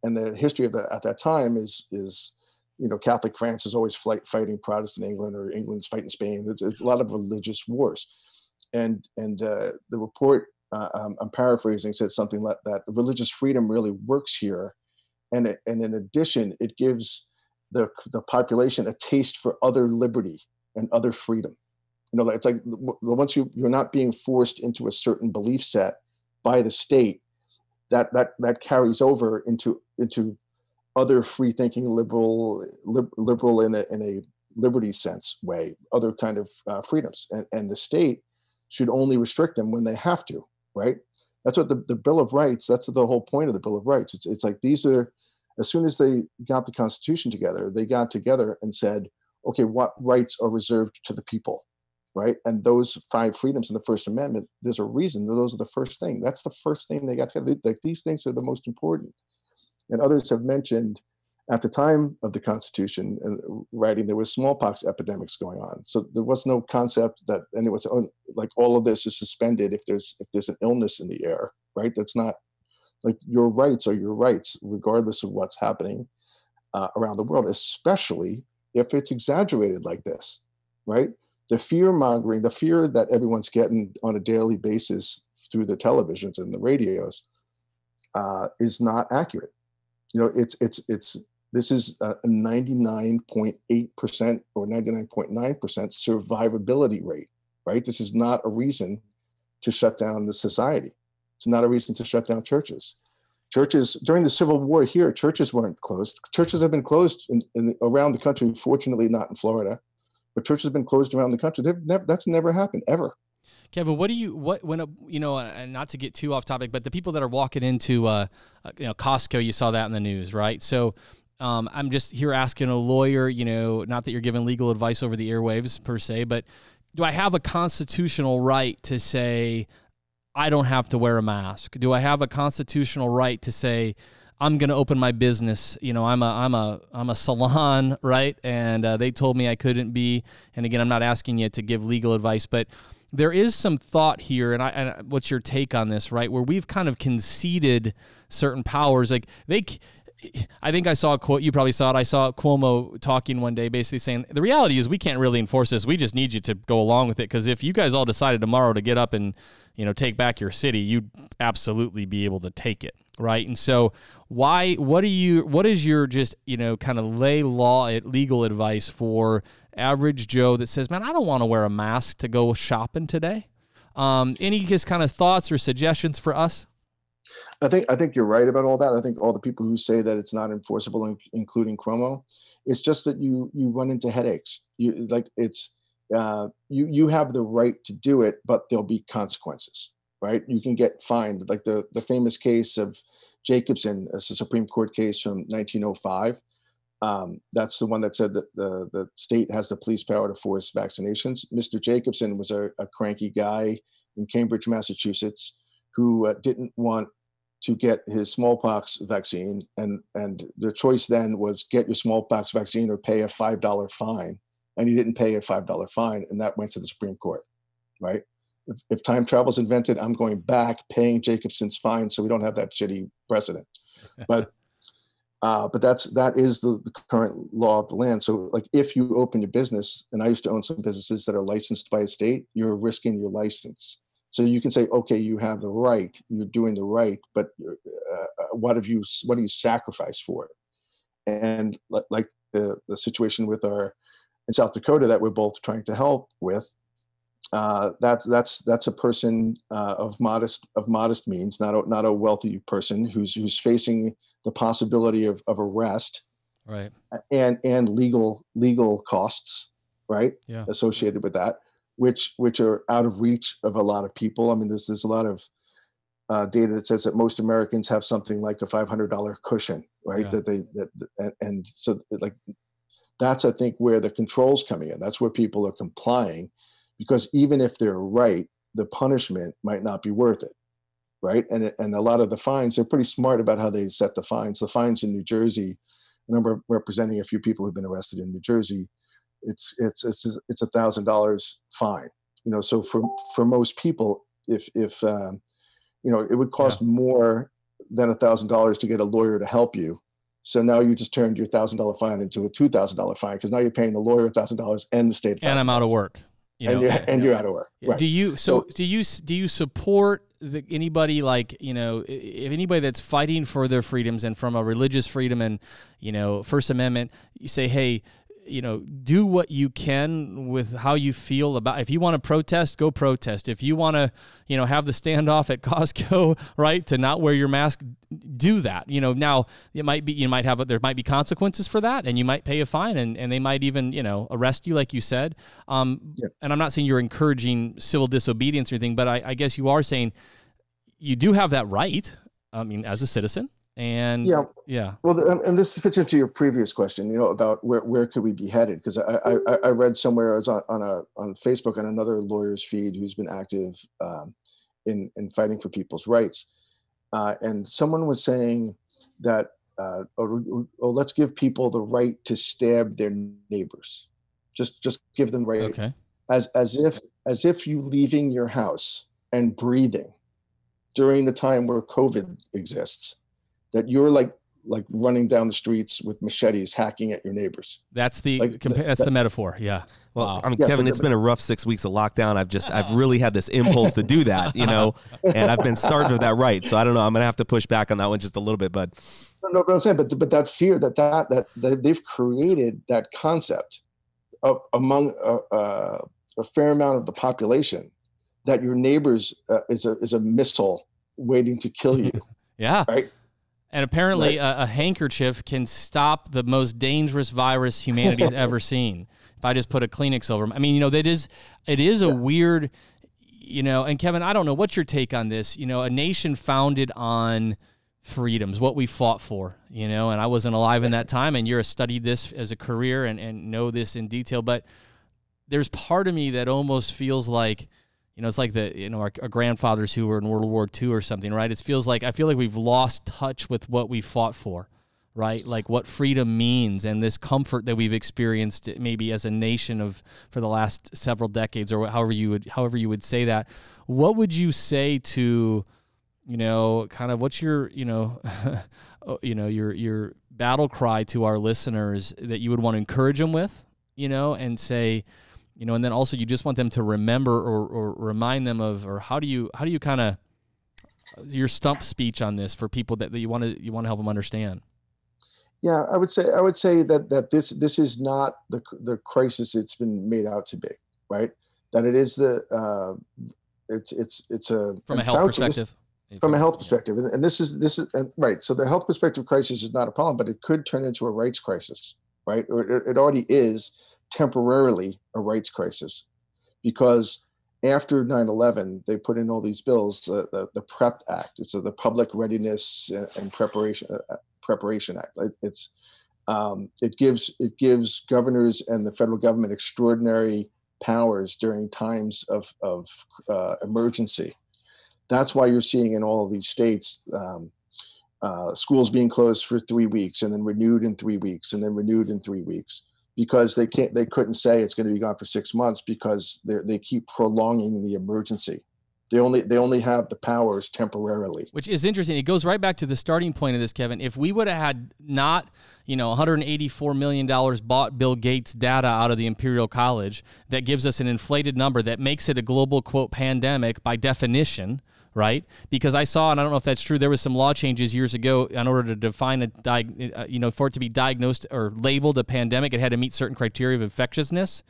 And the history of that at that time is is you know Catholic France is always fight, fighting Protestant England or England's fighting Spain. It's, it's a lot of religious wars. And and uh, the report uh, um, I'm paraphrasing, said something like that religious freedom really works here. And, it, and in addition, it gives the, the population a taste for other liberty and other freedom. You know, it's like once you, you're not being forced into a certain belief set by the state, that, that, that carries over into, into other free thinking liberal, liberal in a, in a liberty sense way, other kind of uh, freedoms. And, and the state should only restrict them when they have to right? That's what the, the Bill of Rights, that's the whole point of the Bill of Rights. It's, it's like these are, as soon as they got the Constitution together, they got together and said, okay, what rights are reserved to the people, right? And those five freedoms in the First Amendment, there's a reason that those are the first thing. That's the first thing they got together. Like these things are the most important. And others have mentioned at the time of the Constitution and writing, there was smallpox epidemics going on. So there was no concept that, and it was like all of this is suspended if there's if there's an illness in the air, right? That's not like your rights are your rights, regardless of what's happening uh, around the world, especially if it's exaggerated like this, right? The fear mongering, the fear that everyone's getting on a daily basis through the televisions and the radios uh, is not accurate. You know, it's it's it's this is a 99.8% or 99.9% survivability rate, right? This is not a reason to shut down the society. It's not a reason to shut down churches. Churches during the Civil War here, churches weren't closed. Churches have been closed in, in around the country. Fortunately, not in Florida, but churches have been closed around the country. Never, that's never happened ever. Kevin, what do you what when you know, and not to get too off topic, but the people that are walking into uh, uh, you know Costco, you saw that in the news, right? So um, I'm just here asking a lawyer, you know, not that you're giving legal advice over the airwaves per se, but do I have a constitutional right to say I don't have to wear a mask? Do I have a constitutional right to say I'm going to open my business? You know, I'm a I'm a I'm a salon, (laughs) right? And uh, they told me I couldn't be. And again, I'm not asking you to give legal advice, but there is some thought here, and, I, and what's your take on this, right? Where we've kind of conceded certain powers, like they I think I saw a quote. You probably saw it. I saw Cuomo talking one day, basically saying the reality is we can't really enforce this. We just need you to go along with it because if you guys all decided tomorrow to get up and you know take back your city, you'd absolutely be able to take it, right? And so, why? What do you? What is your just you know kind of lay law legal advice for average Joe that says, man, I don't want to wear a mask to go shopping today? Um, any just kind of thoughts or suggestions for us? I think I think you're right about all that. I think all the people who say that it's not enforceable, including Cuomo, it's just that you you run into headaches. You like it's uh, you you have the right to do it, but there'll be consequences, right? You can get fined, like the the famous case of Jacobson, it's a Supreme Court case from 1905. Um, that's the one that said that the the state has the police power to force vaccinations. Mr. Jacobson was a, a cranky guy in Cambridge, Massachusetts, who uh, didn't want to get his smallpox vaccine, and and the choice then was get your smallpox vaccine or pay a five dollar fine, and he didn't pay a five dollar fine, and that went to the Supreme Court, right? If, if time travel is invented, I'm going back paying Jacobson's fine, so we don't have that shitty precedent. (laughs) But uh, but that's that is the, the current law of the land. So like if you open your business, and I used to own some businesses that are licensed by a state, you're risking your license so you can say, okay, you have the right, you're doing the right, but uh, uh what have you, what do you sacrifice for it? And like the, the situation with our, in South Dakota that we're both trying to help with, uh, that's that's that's a person uh, of modest of modest means, not a not a wealthy person who's who's facing the possibility of, of arrest, right, and and legal legal costs, right, yeah. associated with that which which are out of reach of a lot of people. I mean, there's there's a lot of uh, data that says that most Americans have something like a $500 cushion, right? Yeah. That they that and, and so like that's I think where the controls coming in. That's where people are complying, because even if they're right, the punishment might not be worth it, right? And and a lot of the fines, they're pretty smart about how they set the fines. The fines in New Jersey, I remember representing a few people who've been arrested in New Jersey it's it's it's it's a thousand dollars fine. You know, so for for most people, if if um, you know, it would cost yeah. more than a thousand dollars to get a lawyer to help you. So now you just turned your thousand dollar fine into a two thousand dollar fine because now you're paying the lawyer a thousand dollars and the state. And I'm out of work. You and, know, you're, and you're out of work. Right. Do you so, so, do you do you support the, anybody like you know if anybody that's fighting for their freedoms and from a religious freedom and you know First Amendment, you say, hey, you know, do what you can with how you feel about. If you want to protest, go protest. If you want to, you know, have the standoff at (laughs) Costco, right, to not wear your mask, do that. You know, now it might be you might have there might be consequences for that, and you might pay a fine, and, and they might even you know arrest you, like you said. Um, yeah. And I'm not saying you're encouraging civil disobedience or anything, but I, I guess you are saying you do have that right. I mean, as a citizen, and yeah yeah well and this fits into your previous question you know about where, where could we be headed because I, I, I read somewhere i was on, on a on facebook on another lawyer's feed who's been active um, in in fighting for people's rights uh, and someone was saying that uh, or, or, let's give people the right to stab their neighbors. Just just give them the right. Okay. As as if as if you leaving your house and breathing during the time where COVID exists, that you're like like running down the streets with machetes hacking at your neighbors. That's the like, that's that, the metaphor. Yeah. Well, wow. I mean, yeah, Kevin, it's been a rough six weeks of lockdown. I've just I've (laughs) really had this impulse to do that, you know, (laughs) and I've been starved of that right. So I don't know. I'm gonna have to push back on that one just a little bit, but no, no, I'm saying, but but that fear that that that, that they've created that concept of, among a, a, a, fair amount of the population that your neighbors uh, is a is a missile waiting to kill you. (laughs) yeah. Right. And apparently, right. a, a, handkerchief can stop the most dangerous virus humanity's (laughs) ever seen. If I just put a Kleenex over them, I mean, you know, that is it is a yeah. weird, you know. And Kevin, I don't know what's your take on this. You know, a nation founded on freedoms, what we fought for, you know. And I wasn't alive in that time, and you're a studied this as a career and and know this in detail. But there's part of me that almost feels like you know, it's like the you know our, our, grandfathers who were in World War II or something, right? It feels like I feel like we've lost touch with what we fought for, right? Like what freedom means and this comfort that we've experienced maybe as a nation of for the last several decades or however you would however you would say that. What would you say to, you know, kind of what's your you know, (laughs) oh, you know your your battle cry to our listeners that you would want to encourage them with, you know, and say you know, and then also you just want them to remember or, or remind them of, or how do you how do you kind of your stump speech on this for people that, that you want to you want to help them understand? Yeah, I would say I would say that that this this is not the the crisis it's been made out to be, right? That it is the uh, it's it's it's a from a health perspective. This, from a health perspective, and this is this is right. So the health perspective crisis is not a problem, but it could turn into a rights crisis, right? Or it, it already is temporarily a rights crisis. Because after 9-11 they put in all these bills the, the, the prep act it's the public readiness and preparation uh, uh, preparation act. It's um, it gives it gives governors and the federal government extraordinary powers during times of, of uh, emergency. That's why you're seeing in all of these states um, uh, schools being closed for three weeks and then renewed in three weeks and then renewed in three weeks because they can't they couldn't say it's going to be gone for six months because they they keep prolonging the emergency. They only they only have the powers temporarily. Which is interesting. It goes right back to the starting point of this kevin. If we would have had not you know 184 million dollars bought bill gates data out of the imperial college that gives us an inflated number that makes it a global quote pandemic by definition right? Because I saw, and I don't know if that's true, there was some law changes years ago in order to define a, uh, you know, for it to be diagnosed or labeled a pandemic, it had to meet certain criteria of infectiousness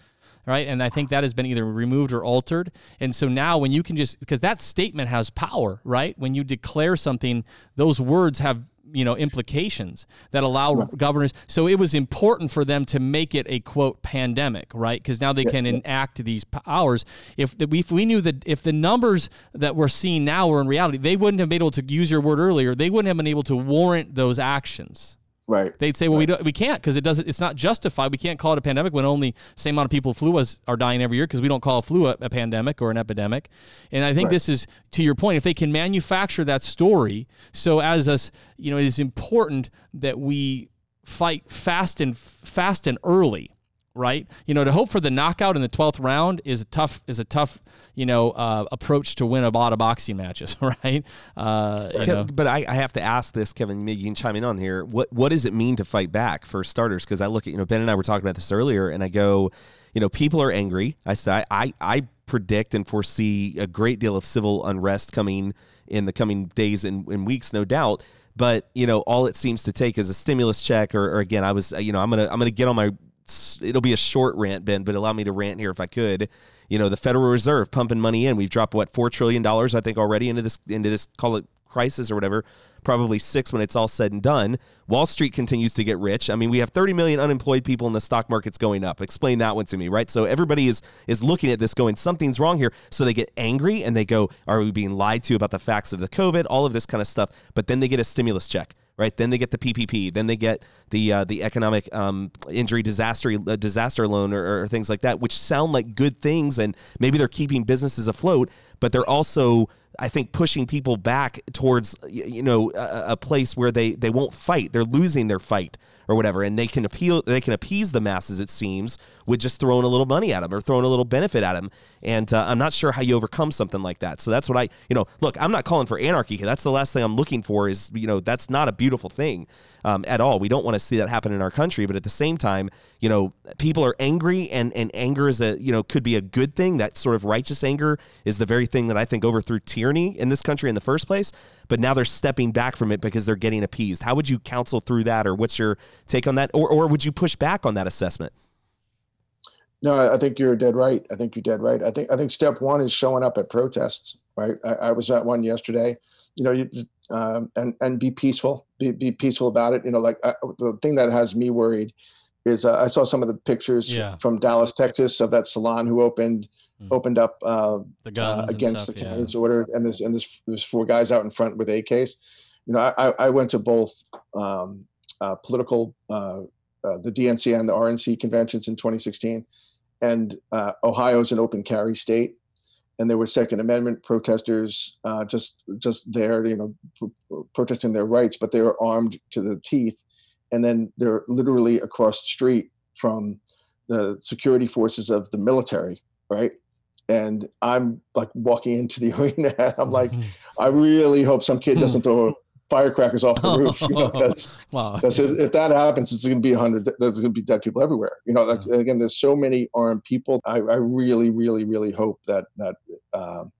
right? And I think that has been either removed or altered. And so now, when you can just because that statement has power, right? When you declare something, those words have you know implications that allow governors so it was important for them to make it a quote pandemic right? Because now they yeah, can enact these powers if, the, if we knew that if the numbers that we're seeing now were in reality they wouldn't have been able to use your word earlier they wouldn't have been able to warrant those actions Right. They'd say, well, right. we don't, we can't because it doesn't. It's not justified. We can't call it a pandemic when only same amount of people flu was are dying every year because we don't call a flu a, a, pandemic or an epidemic. And I think right. this is to your point. If they can manufacture that story, so as us, you know, it is important that we fight fast and fast and early right? You know, to hope for the knockout in the twelfth round is a tough is a tough you know uh, approach to win a lot of boxing matches, (laughs) right? Uh, but I, I, have to ask this, Kevin. Maybe you can chime in on here. What what does it mean to fight back for starters? Because I look at you know Ben and I were talking about this earlier, and I go, you know, people are angry. I say I I predict and foresee a great deal of civil unrest coming in the coming days and, and weeks, no doubt but you know all it seems to take is a stimulus check or, or, again i was you know i'm gonna i'm gonna get on my it'll be a short rant, Ben, but allow me to rant here if I could. You know, the Federal Reserve pumping money in. We've dropped what four trillion dollars, I think, already into this into this call it crisis or whatever. Probably six when it's all said and done. Wall Street continues to get rich. I mean, we have 30 million unemployed people and the stock market's going up. Explain that one to me, right? So everybody is is looking at this going, something's wrong here. So they get angry and they go, Are we being lied to about the facts of the COVID? All of this kind of stuff. But then they get a stimulus check right? Then they get the PPP, then they get the uh, the economic um, injury disaster uh, disaster loan or, or, things like that, which sound like good things, and maybe they're keeping businesses afloat. but they're also I think pushing people back towards you know a, a, place where they they won't fight. They're losing their fight or whatever, and they can appeal. They can appease the masses. It seems with just throwing a little money at them or throwing a little benefit at them. And uh, I'm not sure how you overcome something like that. So that's what I you know look. I'm not calling for anarchy. That's the last thing I'm looking for. Is you know that's not a beautiful thing um, at all. We don't want to see that happen in our country. But at the same time, you know, people are angry, and and anger is a you know could be a good thing. That sort of righteous anger is the very thing that I think overthrew tyranny in this country in the first place. But now they're stepping back from it because they're getting appeased. How would you counsel through that, or what's your take on that, or or would you push back on that assessment? No, I think you're dead right. I think you're dead right. I think I think step one is showing up at protests. Right. I, I was at one yesterday. You know, you, um, and and be peaceful. Be be peaceful about it. You know, like I, the thing that has me worried is uh, I saw some of the pictures yeah. from Dallas, Texas, of that salon who opened. Opened up uh, uh, against stuff, the yeah. order, and this and this there's four guys out in front with AKs. You know, I I went to both um, uh, political uh, uh, the DNC and the RNC conventions in 2016, and uh Ohio's an open carry state, and there were Second Amendment protesters just just there, you know, protesting their rights, but they were armed to the teeth and then they're literally across the street from the security forces of the military, right? And I'm like walking into the (laughs) arena. And I'm like, mm-hmm. I really hope some kid doesn't throw firecrackers off the (laughs) roof. You know, because wow. if, if, that happens, it's going to be a hundred. There's going to be dead people everywhere. You know, like, again, there's so many armed people. I, I really, really, really hope that that um,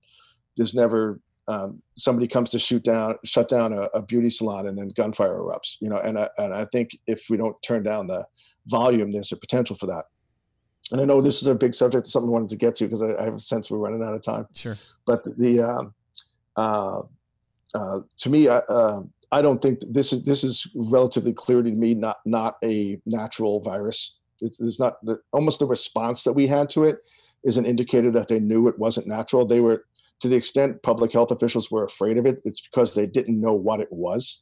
there's never um, somebody comes to shoot down, shut down a, a, beauty salon, and then gunfire erupts. You know, and I, and I think if we don't turn down the volume, there's a potential for that. And I know this is a big subject, something I wanted to get to because I, I, have a sense we're running out of time. Sure. But the um, uh, uh, to me, I, uh, I don't think this is this is relatively clear to me. Not not a natural virus. It's, it's not the, almost the response that we had to it is an indicator that they knew it wasn't natural. They were to the extent public health officials were afraid of it, it's because they didn't know what it was,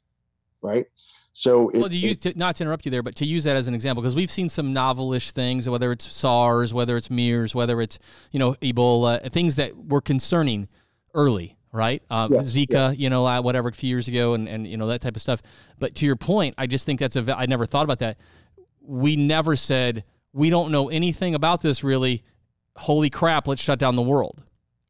right? So, it, well, to use, to, not to interrupt you there, but to use that as an example, because we've seen some novelish things, whether it's SARS, whether it's MERS, whether it's you know Ebola, things that were concerning early, right? Um, yes, Zika, you know, uh, whatever, a few years ago, and and you know that type of stuff. But to your point, I just think that's a. I never thought about that. We never said we don't know anything about this really. Holy crap! Let's shut down the world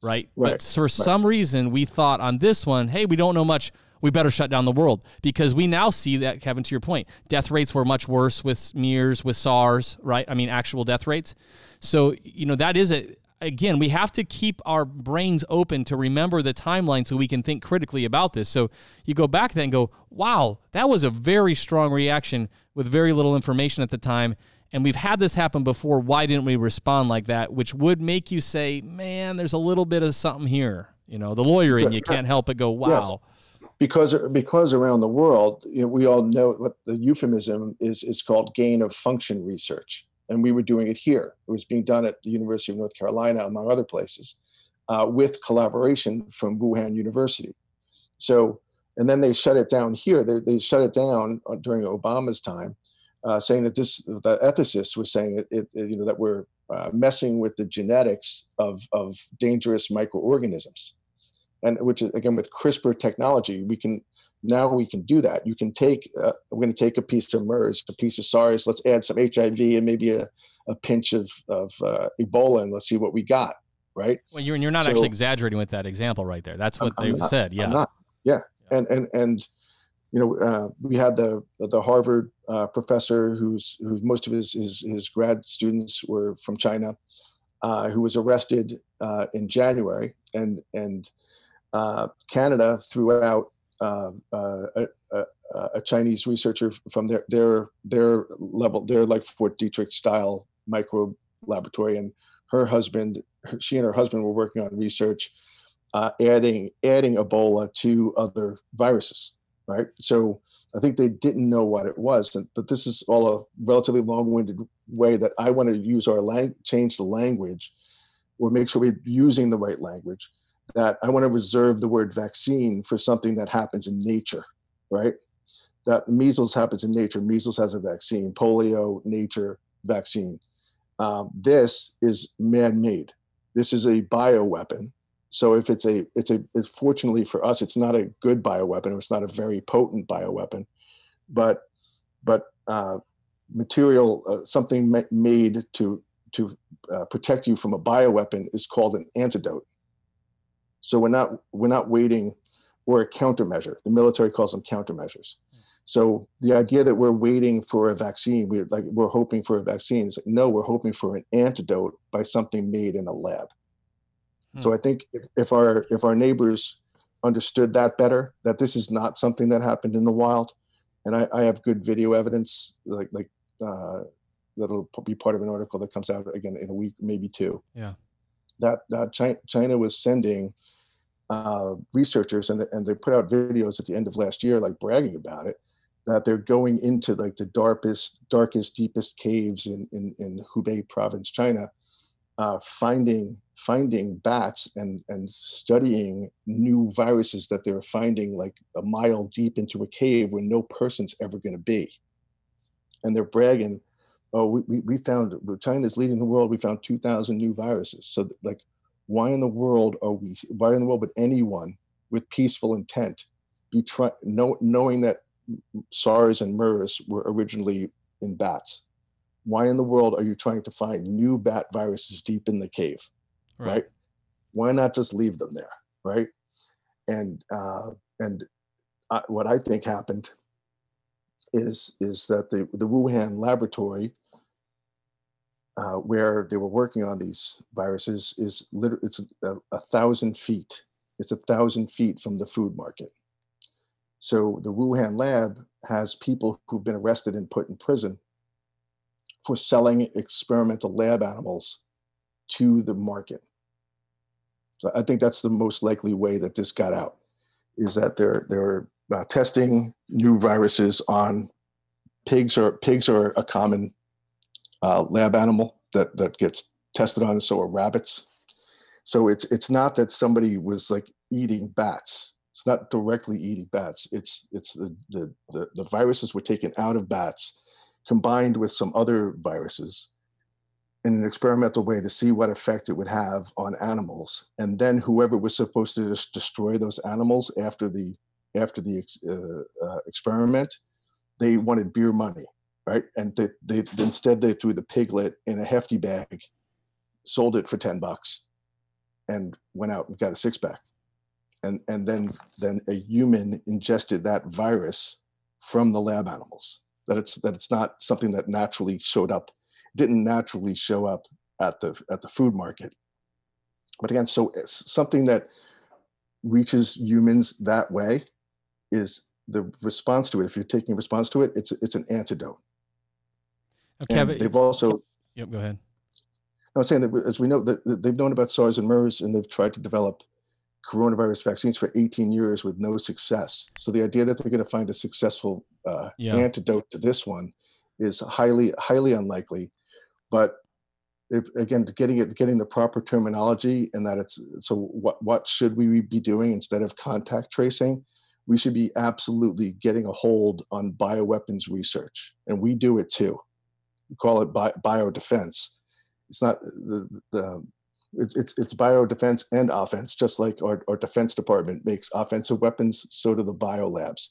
right? right. But for right. some reason, we thought on this one, hey, we don't know much. We better shut down the world because we now see that, Kevin, to your point, death rates were much worse with MERS, with SARS, right? I mean, actual death rates. So, you know, that is a, again, we have to keep our brains open to remember the timeline so we can think critically about this. So you go back then and go, wow, that was a very strong reaction with very little information at the time and we've had this happen before. Why didn't we respond like that? Which would make you say, man, there's a little bit of something here. You know, the lawyer in you can't help but go, wow. Yes. Because, because around the world, you know, we all know what the euphemism is, is called gain of function research. And we were doing it here. It was being done at the University of North Carolina, among other places, uh, with collaboration from Wuhan University. So, and then they shut it down here. They, they shut it down uh, during Obama's time uh, saying that this the ethicist was saying it, it, you know that we're uh, messing with the genetics of of dangerous microorganisms, and which is again with CRISPR technology we can now we can do that. You can take uh, we're going to take a piece of MERS, a piece of SARS, let's add some HIV and maybe a, a pinch of of uh, Ebola, and let's see what we got. Right. Well, you're you're not so, actually exaggerating with that example right there. That's what they've said. Yeah. Yeah. And and and you know, uh, we had the the Harvard uh, professor who's who's most of his, his, his grad students were from China, uh, who was arrested uh, in January, and and uh, Canada threw out uh, a, a, a, Chinese researcher from their their their level, their like Fort Detrick style micro laboratory, and her husband, she and her husband were working on research, adding adding Ebola to other viruses right? So I think they didn't know what it was, but this is all a relatively long-winded way that I want to use our lang- change the language, or make sure we're using the right language. That I want to reserve the word vaccine for something that happens in nature, right? That measles happens in nature. Measles has a vaccine. Polio, nature, vaccine. Um, this is man-made. This is a bioweapon So if it's a, it's a, it's fortunately for us, it's not a good bioweapon. It's not a very potent bioweapon, but, but uh, material, uh, something ma- made to to uh, protect you from a bioweapon is called an antidote. So we're not we're not waiting or a countermeasure. The military calls them countermeasures. So the idea that we're waiting for a vaccine, we're like we're hoping for a vaccine is like, no, we're hoping for an antidote by something made in a lab. Hmm. So I think if, if our if our neighbors understood that better, that this is not something that happened in the wild, and I, I have good video evidence, like like uh, that'll be part of an article that comes out again in a week, maybe two. Yeah, that that China, was sending uh, researchers, and and they put out videos at the end of last year, like bragging about it, that they're going into like the darkest, darkest, deepest caves in in, in Hubei province, China, uh, finding finding bats and and studying new viruses that they're finding like a mile deep into a cave where no person's ever going to be, and they're bragging. Oh, we, we, we found China's leading the world. We found 2,000 new viruses. So, like, why in the world are we? Why in the world would anyone with peaceful intent be trying, know, knowing that SARS and MERS were originally in bats. Why in the world are you trying to find new bat viruses deep in the cave? Right. right? Why not just leave them there? Right. And uh, and uh, what I think happened is is that the the Wuhan laboratory uh, where they were working on these viruses is literally it's a, a thousand feet. It's a thousand feet from the food market. So the Wuhan lab has people who've been arrested and put in prison for selling experimental lab animals to the market. So I think that's the most likely way that this got out, is that they're they're uh, testing new viruses on pigs. Or pigs are a common uh, lab animal that that gets tested on. So are rabbits. So it's it's not that somebody was like eating bats it's not directly eating bats. It's it's the, the the the viruses were taken out of bats, combined with some other viruses, in an experimental way to see what effect it would have on animals. And then whoever was supposed to just destroy those animals after the after the uh, uh, experiment, they wanted beer money, right? And they, they instead they threw the piglet in a hefty bag, sold it for ten bucks, and went out and got a six pack. And and then then a human ingested that virus from the lab animals that it's that it's not something that naturally showed up didn't naturally show up at the at the food market. But again so it's something that reaches humans that way is the response to it. If you're taking a response to it it's it's an antidote okay and they've also yep go ahead I was saying that as we know that they've known about SARS and MERS and they've tried to develop coronavirus vaccines for 18 years with no success. So the idea that they're going to find a successful uh, yeah. antidote to this one is highly highly unlikely. But if, again, getting it getting the proper terminology and that it's so what what should we be doing instead of contact tracing? We should be absolutely getting a hold on bioweapons research, and we do it too. Call it bi- biodefense. It's not the, the it's, it's, it's bio defense and offense, just like our, our defense department makes offensive weapons, so do the bio labs.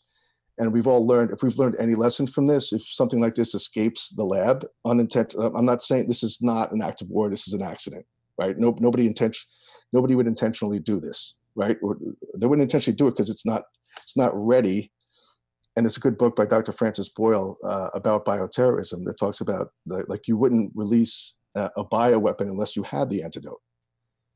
And we've all learned, if we've learned any lesson from this, if something like this escapes the lab, unintent, uh, I'm not saying this is not an act of war, this is an accident, right? No, nobody intention, nobody would intentionally do this, right? Or they wouldn't intentionally do it because it's not, it's not ready. And it's a good book by Dr. Francis Boyle uh, about bioterrorism that talks about the, like you wouldn't release uh, a bioweapon unless you had the antidote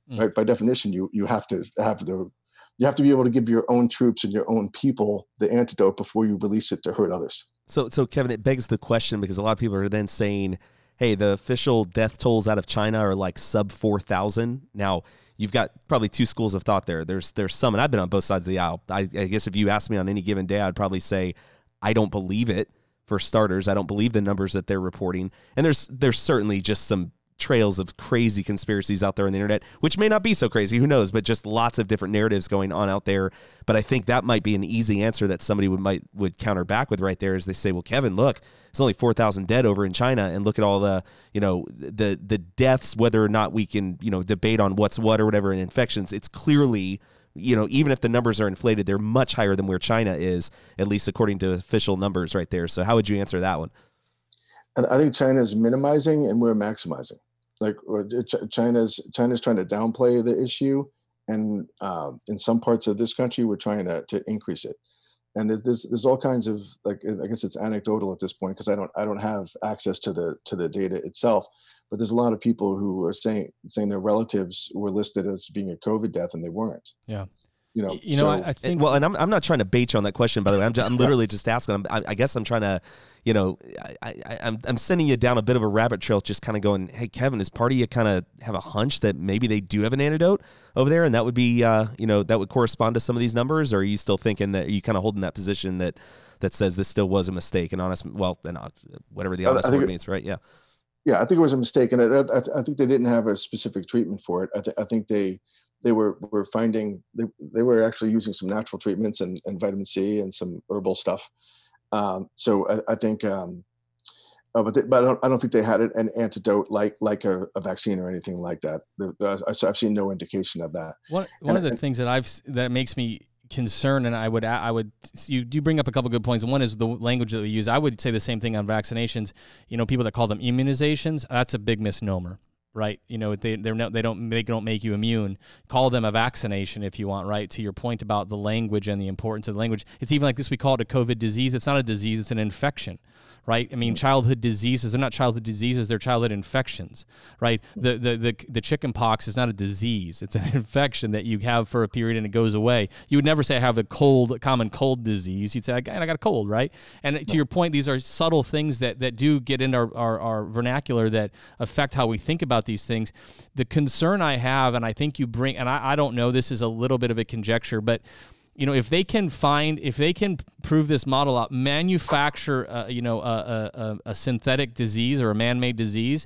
mm. right? By definition, you you have to have the you have to be able to give your own troops and your own people the antidote before you release it to hurt others. So, so Kevin, it begs the question because a lot of people are then saying, "Hey, the official death tolls out of China are like sub four thousand. Now, you've got probably two schools of thought there. There's there's some, and I've been on both sides of the aisle. I, I guess if you ask me on any given day, I'd probably say I don't believe it. For starters, I don't believe the numbers that they're reporting, and there's there's certainly just some trails of crazy conspiracies out there on the internet, which may not be so crazy, who knows, but just lots of different narratives going on out there. But I think that might be an easy answer that somebody would might would counter back with right there is they say, well, Kevin, look, it's only 4,000 dead over in China and look at all the, you know, the the deaths whether or not we can, you know, debate on what's what or whatever in infections. It's clearly you know, even if the numbers are inflated, they're much higher than where China is, at least according to official numbers right there. So how would you answer that one? I think China is minimizing and we're maximizing. Like China's China's trying to downplay the issue, and uh, in some parts of this country, we're trying to, to increase it. And there's there's all kinds of like I guess it's anecdotal at this point because I don't I don't have access to the to the data itself. But there's a lot of people who are saying saying their relatives were listed as being a COVID death and they weren't. Yeah you know, you know, so, I, I, think. Well, and I'm, I'm not trying to bait you on that question, by the way. I'm, just, I'm literally just asking. I'm, I, I guess I'm trying to, you know, I, I, I'm, I'm sending you down a bit of a rabbit trail, just kind of going, hey, Kevin, is part of you kind of have a hunch that maybe they do have an antidote over there, and that would be, uh, you know, that would correspond to some of these numbers, or are you still thinking that are you kind of holding that position that that says this still was a mistake and honest, well, and uh, whatever the honest word it, means, right? Yeah. Yeah, I think it was a mistake, and I, I, I think they didn't have a specific treatment for it. I, th- I think they they were were finding they, they were actually using some natural treatments and, and vitamin C and some herbal stuff. Um, so I, I think, um, uh, but they, but I don't, I don't think they had an antidote like like a, a vaccine or anything like that. I, have seen no indication of that. One one and, of the and, things that I've that makes me concerned, and I would I would you you bring up a couple good points. One is the language that we use. I would say the same thing on vaccinations. You know, people that call them immunizations, that's a big misnomer right? You know, they they're they don't they don't make you immune. Call them a vaccination if you want, right? To your point about the language and the importance of the language, it's even like this. We call it a COVID disease. It's not a disease; it's an infection right? I mean, mm. childhood diseases, they're not childhood diseases, they're childhood infections, right? The, the, the, the chicken pox is not a disease, it's an (laughs) infection that you have for a period and it goes away. You would never say I have a cold, common cold disease. You'd say, I got, I got a cold, right? And to your point, these are subtle things that, that do get into our, our, our vernacular that affect how we think about these things. The concern I have, and I think you bring, and I, I don't know, this is a little bit of a conjecture, but you know, if they can find, if they can prove this model out, manufacture, uh, you know, a, a, a synthetic disease or a man-made disease,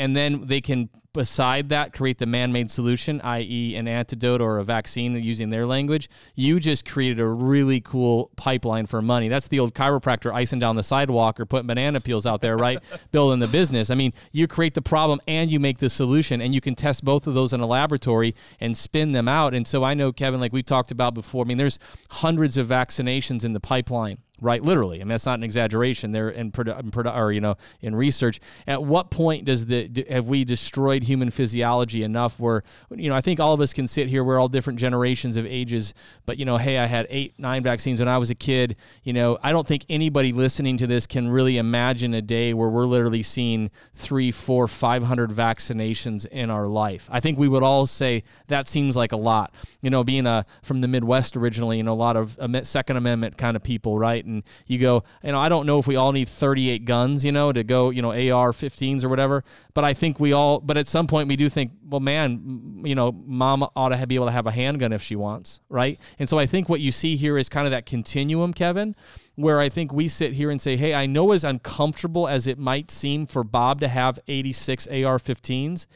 and then they can beside that create the man-made solution i.e an antidote or a vaccine using their language. You just created a really cool pipeline for money. That's the old chiropractor icing down the sidewalk or putting banana peels out there right? (laughs) Building the business. I mean you create the problem and you make the solution and you can test both of those in a laboratory and spin them out. And so i know kevin like we talked about before i mean there's hundreds of vaccinations in the pipeline right? Literally, I mean that's not an exaggeration. there in, produ- or you know in research. At what point does the have we destroyed human physiology enough where you know I think all of us can sit here. We're all different generations of ages, but you know, hey, I had eight, nine vaccines when I was a kid. You know, I don't think anybody listening to this can really imagine a day where we're literally seeing three, four, five hundred vaccinations in our life. I think we would all say that seems like a lot. You know, being a from the Midwest originally, you know, a lot of uh, Second Amendment kind of people, right? And you go, you know, I don't know if we all need 38 guns, you know, to go, you know, AR-15s or whatever, but I think we all, but at some point we do think, well, man, you know, mom ought to be able to have a handgun if she wants, right? And so I think what you see here is kind of that continuum, Kevin, where I think we sit here and say, hey, I know as uncomfortable as it might seem for Bob to have 86 AR-15s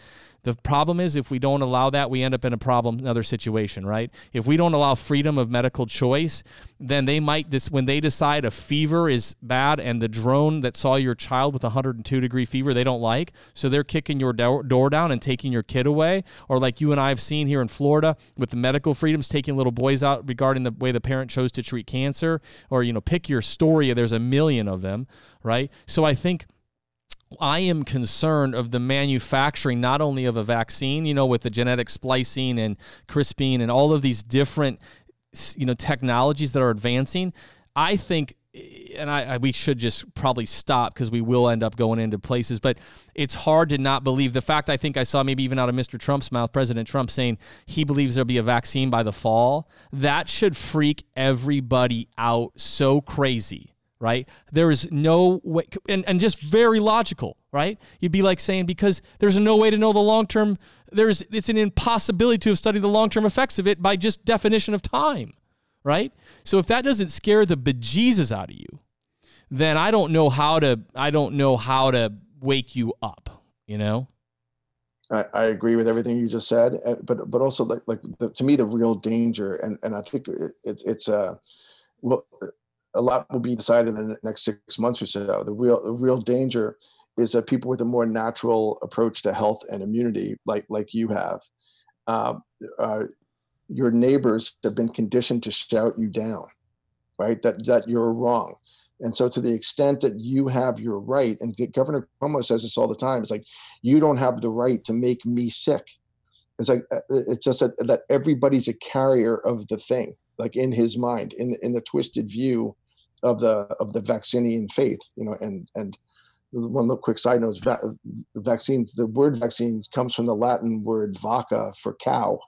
the problem is if we don't allow that, we end up in a problem, another situation, right? If we don't allow freedom of medical choice, then they might, dis- when they decide a fever is bad and the drone that saw your child with 102 degree fever they don't like, so they're kicking your do- door down and taking your kid away, or like you and I have seen here in Florida with the medical freedoms, taking little boys out regarding the way the parent chose to treat cancer, or, you know, pick your story, there's a million of them, right? So I think I am concerned of the manufacturing not only of a vaccine, you know, with the genetic splicing and CRISPR and all of these different, you know, technologies that are advancing. I think, and I, I we should just probably stop because we will end up going into places. But it's hard to not believe the fact. I think I saw maybe even out of Mr. Trump's mouth, President Trump saying he believes there'll be a vaccine by the fall. That should freak everybody out so crazy right? There is no way, and, and just very logical, right? You'd be like saying, because there's no way to know the long term, there's it's an impossibility to have studied the long term effects of it by just definition of time, right? So if that doesn't scare the bejesus out of you, then I don't know how to, I don't know how to wake you up, you know? I, I, agree with everything you just said, but but also like like the, to me the real danger, and and I think it's it's a uh, well a lot will be decided in the next six months or so. The real the real danger is that people with a more natural approach to health and immunity, like like you have, uh, uh, your neighbors have been conditioned to shout you down, right? That that you're wrong. And so, to the extent that you have your right, and Governor Cuomo says this all the time, it's like you don't have the right to make me sick. It's like uh, it's just that, that everybody's a carrier of the thing, like in his mind, in in the twisted view of the of the Vaccinian faith, you know. And and one little quick side note: va- vaccines. The word vaccines comes from the Latin word "vacca" for cow,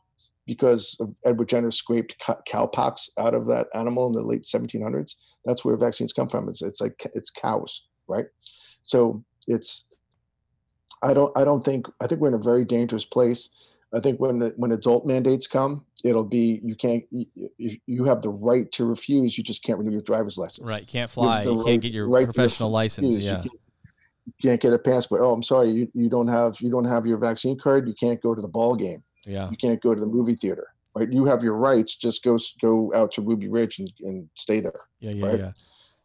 because Edward Jenner scraped cowpox out of that animal in the late 1700s. That's where vaccines come from. It's it's like it's cows, right? So it's I don't I don't think I think we're in a very dangerous place. I think when the, when adult mandates come, it'll be you can't you, you have the right to refuse. You just can't renew your driver's license. Right, you can't fly. You, you right, can't get your right professional license. Yeah. You can't, get a passport. Oh, I'm sorry, you, you don't have you don't have your vaccine card. You can't go to the ball game yeah. You can't go to the movie theater, right? You have your rights. Just go go out to Ruby Ridge and, and stay there. Yeah, yeah, right? yeah.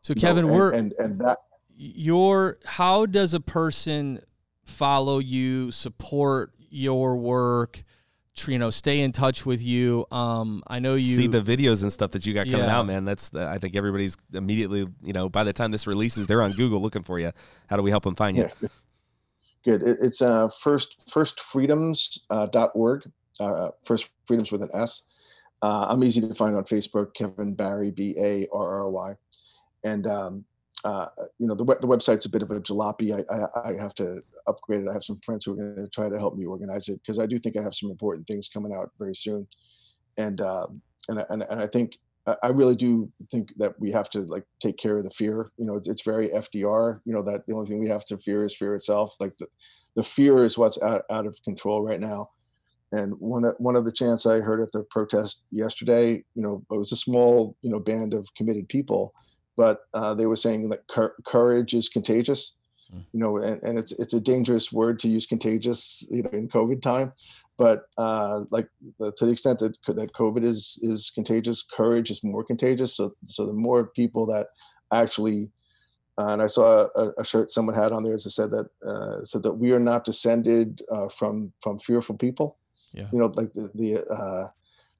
So Kevin, and, we're and and that your how does a person follow you, support your work? you know stay in touch with you um i know you see the videos and stuff that you got coming yeah. out man that's the, i think everybody's immediately you know by the time this releases they're on google looking for you how do we help them find you yeah. Good. It, it's uh, first firstfreedoms.org. Uh, .org, uh, first freedoms with an S. Uh, I'm easy to find on Facebook. Kevin Barry B A R R Y, and um, uh, you know the the website's a bit of a jalopy. I, I, I have to upgrade it. I have some friends who are going to try to help me organize it because I do think I have some important things coming out very soon, and um, and and and I think I really do think that we have to like take care of the fear. You know, it's, it's very FDR. You know that the only thing we have to fear is fear itself. Like the, the fear is what's out, out of control right now. And one one of the chants I heard at the protest yesterday, you know, it was a small, you know, band of committed people, but uh, they were saying that cur- courage is contagious. Mm. You know, and, and it's it's a dangerous word to use contagious, you know, in COVID time but uh, like the, to the extent that that COVID is is contagious, courage is more contagious. So so the more people that actually, uh, and I saw a, a, shirt someone had on there that said that uh, said that we are not descended uh, from from fearful people. Yeah. You know, like the the uh,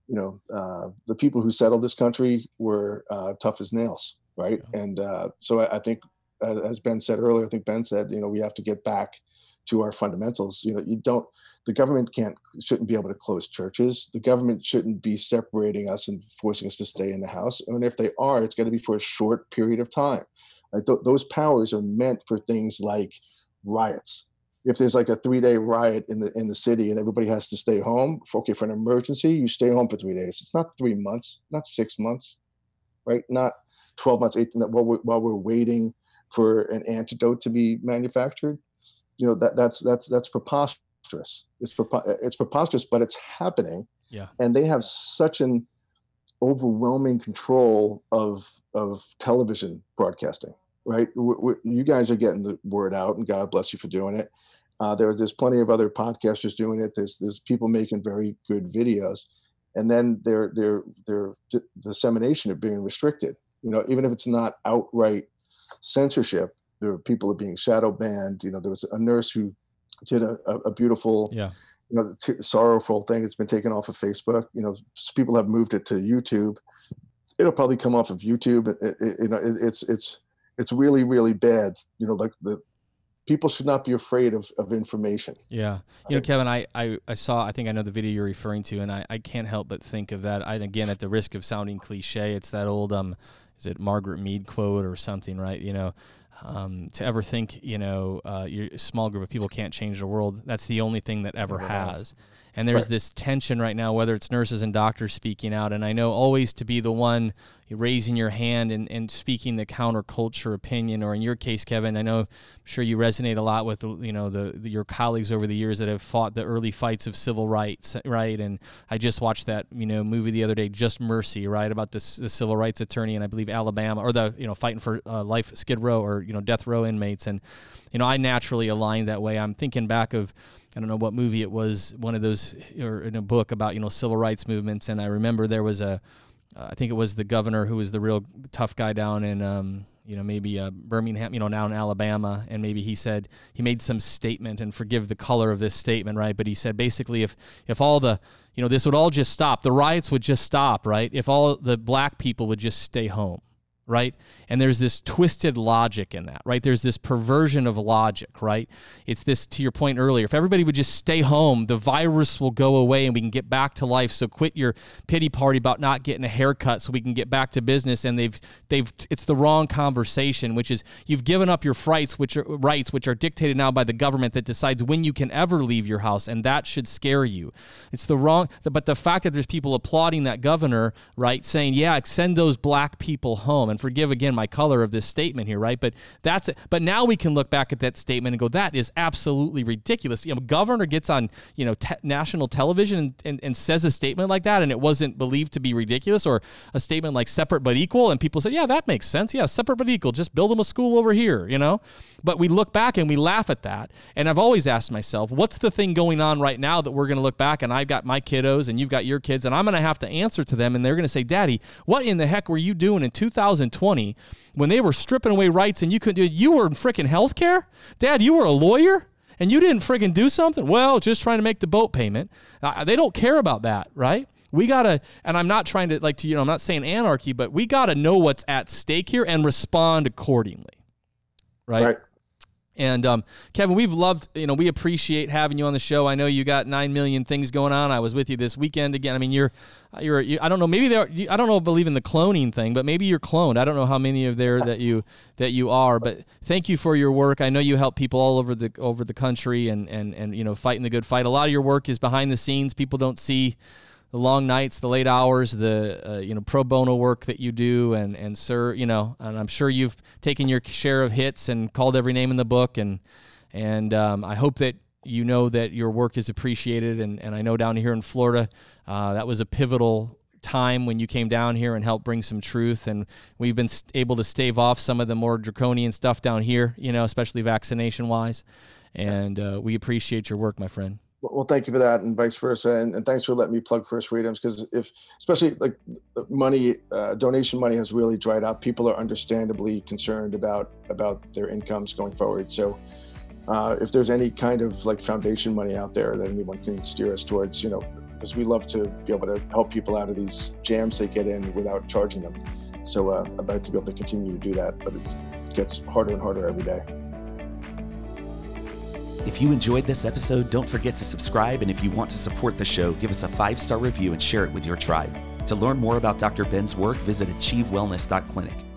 you know uh, the people who settled this country were tough as nails, right? Yeah. And uh, so I, I think, uh, as Ben said earlier, I think Ben said, you know, we have to get back to our fundamentals. You know, you don't the government can't shouldn't be able to close churches. The government shouldn't be separating us and forcing us to stay in the house. And if they are, it's got to be for a short period of time. Like th- those powers are meant for things like riots. If there's like a three-day riot in the in the city and everybody has to stay home, for, okay, for an emergency, you stay home for three days. It's not three months, not six months, right? Not twelve months, eighteen. While we're, while we're waiting for an antidote to be manufactured, you know that that's that's that's preposterous. It's it's preposterous, but it's happening. Yeah. And they have such an overwhelming control of of television broadcasting, right? We, we, you guys are getting the word out, and God bless you for doing it. Uh, there, there's plenty of other podcasters doing it. There's there's people making very good videos, and then their their their dissemination of being restricted. You know, even if it's not outright censorship, there are people are being shadow banned. You know, there was a nurse who did a, a beautiful, yeah, you know, t- sorrowful thing. It's been taken off of Facebook. You know, people have moved it to YouTube. It'll probably come off of YouTube. You know, it, it's it's it's really really bad. You know, like the people should not be afraid of, of information. Yeah. You know, Kevin, I, I, I saw, I think I know the video you're referring to, and I, I can't help but think of that. I, again, at the risk of sounding cliche, it's that old, um, is it Margaret Mead quote or something, right? You know, um, to ever think, you know, uh, your small group of people can't change the world. That's the only thing that ever has. has. And there's right. this tension right now, whether it's nurses and doctors speaking out. And I know always to be the one, raising your hand and, and speaking the counterculture opinion, or in your case, Kevin, I know I'm sure you resonate a lot with you know the, the, your colleagues over the years that have fought the early fights of civil rights, right? And I just watched that you know movie the other day, Just Mercy, right, about this the civil rights attorney and I believe Alabama, or the you know fighting for uh, life Skid Row or you know death row inmates, and you know I naturally align that way. I'm thinking back of I don't know what movie it was, one of those, or in a book about you know civil rights movements, and I remember there was a, uh, I think it was the governor who was the real tough guy down in, um, you know, maybe uh, Birmingham, you know, now in Alabama, and maybe he said he made some statement, and forgive the color of this statement, right? But he said basically, if if all the, you know, this would all just stop, the riots would just stop, right? If all the black people would just stay home right? And there's this twisted logic in that, right? There's this perversion of logic, right? It's this, to your point earlier, if everybody would just stay home, the virus will go away and we can get back to life. So quit your pity party about not getting a haircut so we can get back to business. And they've, they've, it's the wrong conversation, which is you've given up your rights, which are rights, which are dictated now by the government that decides when you can ever leave your house. And that should scare you. It's the wrong, but the fact that there's people applauding that governor, right? Saying, yeah, send those black people home. And forgive again my color of this statement here, right? But that's. But now we can look back at that statement and go, that is absolutely ridiculous. You know, governor gets on you know te- national television and, and, and says a statement like that, and it wasn't believed to be ridiculous, or a statement like separate but equal, and people said, yeah, that makes sense. Yeah, separate but equal. Just build them a school over here, you know. But we look back and we laugh at that. And I've always asked myself, what's the thing going on right now that we're going to look back and I've got my kiddos and you've got your kids, and I'm going to have to answer to them, and they're going to say, Daddy, what in the heck were you doing in 2000? 2020 when they were stripping away rights and you couldn't do it. You were in freaking healthcare? Dad, you were a lawyer? and you didn't friggin' do something? Well, just trying to make the boat payment. Uh, they don't care about that, right? We gotta, and I'm not trying to like to you know I'm not saying anarchy, but we gotta know what's at stake here and respond accordingly, right? right. And um, Kevin, we've loved, you know, we appreciate having you on the show. I know you got nine million things going on. I was with you this weekend again. I mean, you're, you're, you, I don't know, maybe there, I don't know, believe in the cloning thing, but maybe you're cloned. I don't know how many of there that you that you are, but thank you for your work. I know you help people all over the over the country and and and you know, fighting the good fight. A lot of your work is behind the scenes. People don't see the long nights, the late hours, the uh, you know pro bono work that you do, and and sir, you know, and I'm sure you've taken your share of hits and called every name in the book, and and um, I hope that you know that your work is appreciated, and and I know down here in Florida, uh, that was a pivotal time when you came down here and helped bring some truth and we've been able to stave off some of the more draconian stuff down here you know especially vaccination wise and uh, we appreciate your work my friend well, thank you for that, and vice versa, and, and thanks for letting me plug First Freedoms because if, especially like money, uh, donation money has really dried up. People are understandably concerned about about their incomes going forward. So, uh, if there's any kind of like foundation money out there that anyone can steer us towards, you know, because we love to be able to help people out of these jams they get in without charging them. So, uh, I'd like to be able to continue to do that, but it gets harder and harder every day. If you enjoyed this episode, don't forget to subscribe. And if you want to support the show, give us a five star review and share it with your tribe. To learn more about Dr. Ben's work, visit achievewellness.clinic.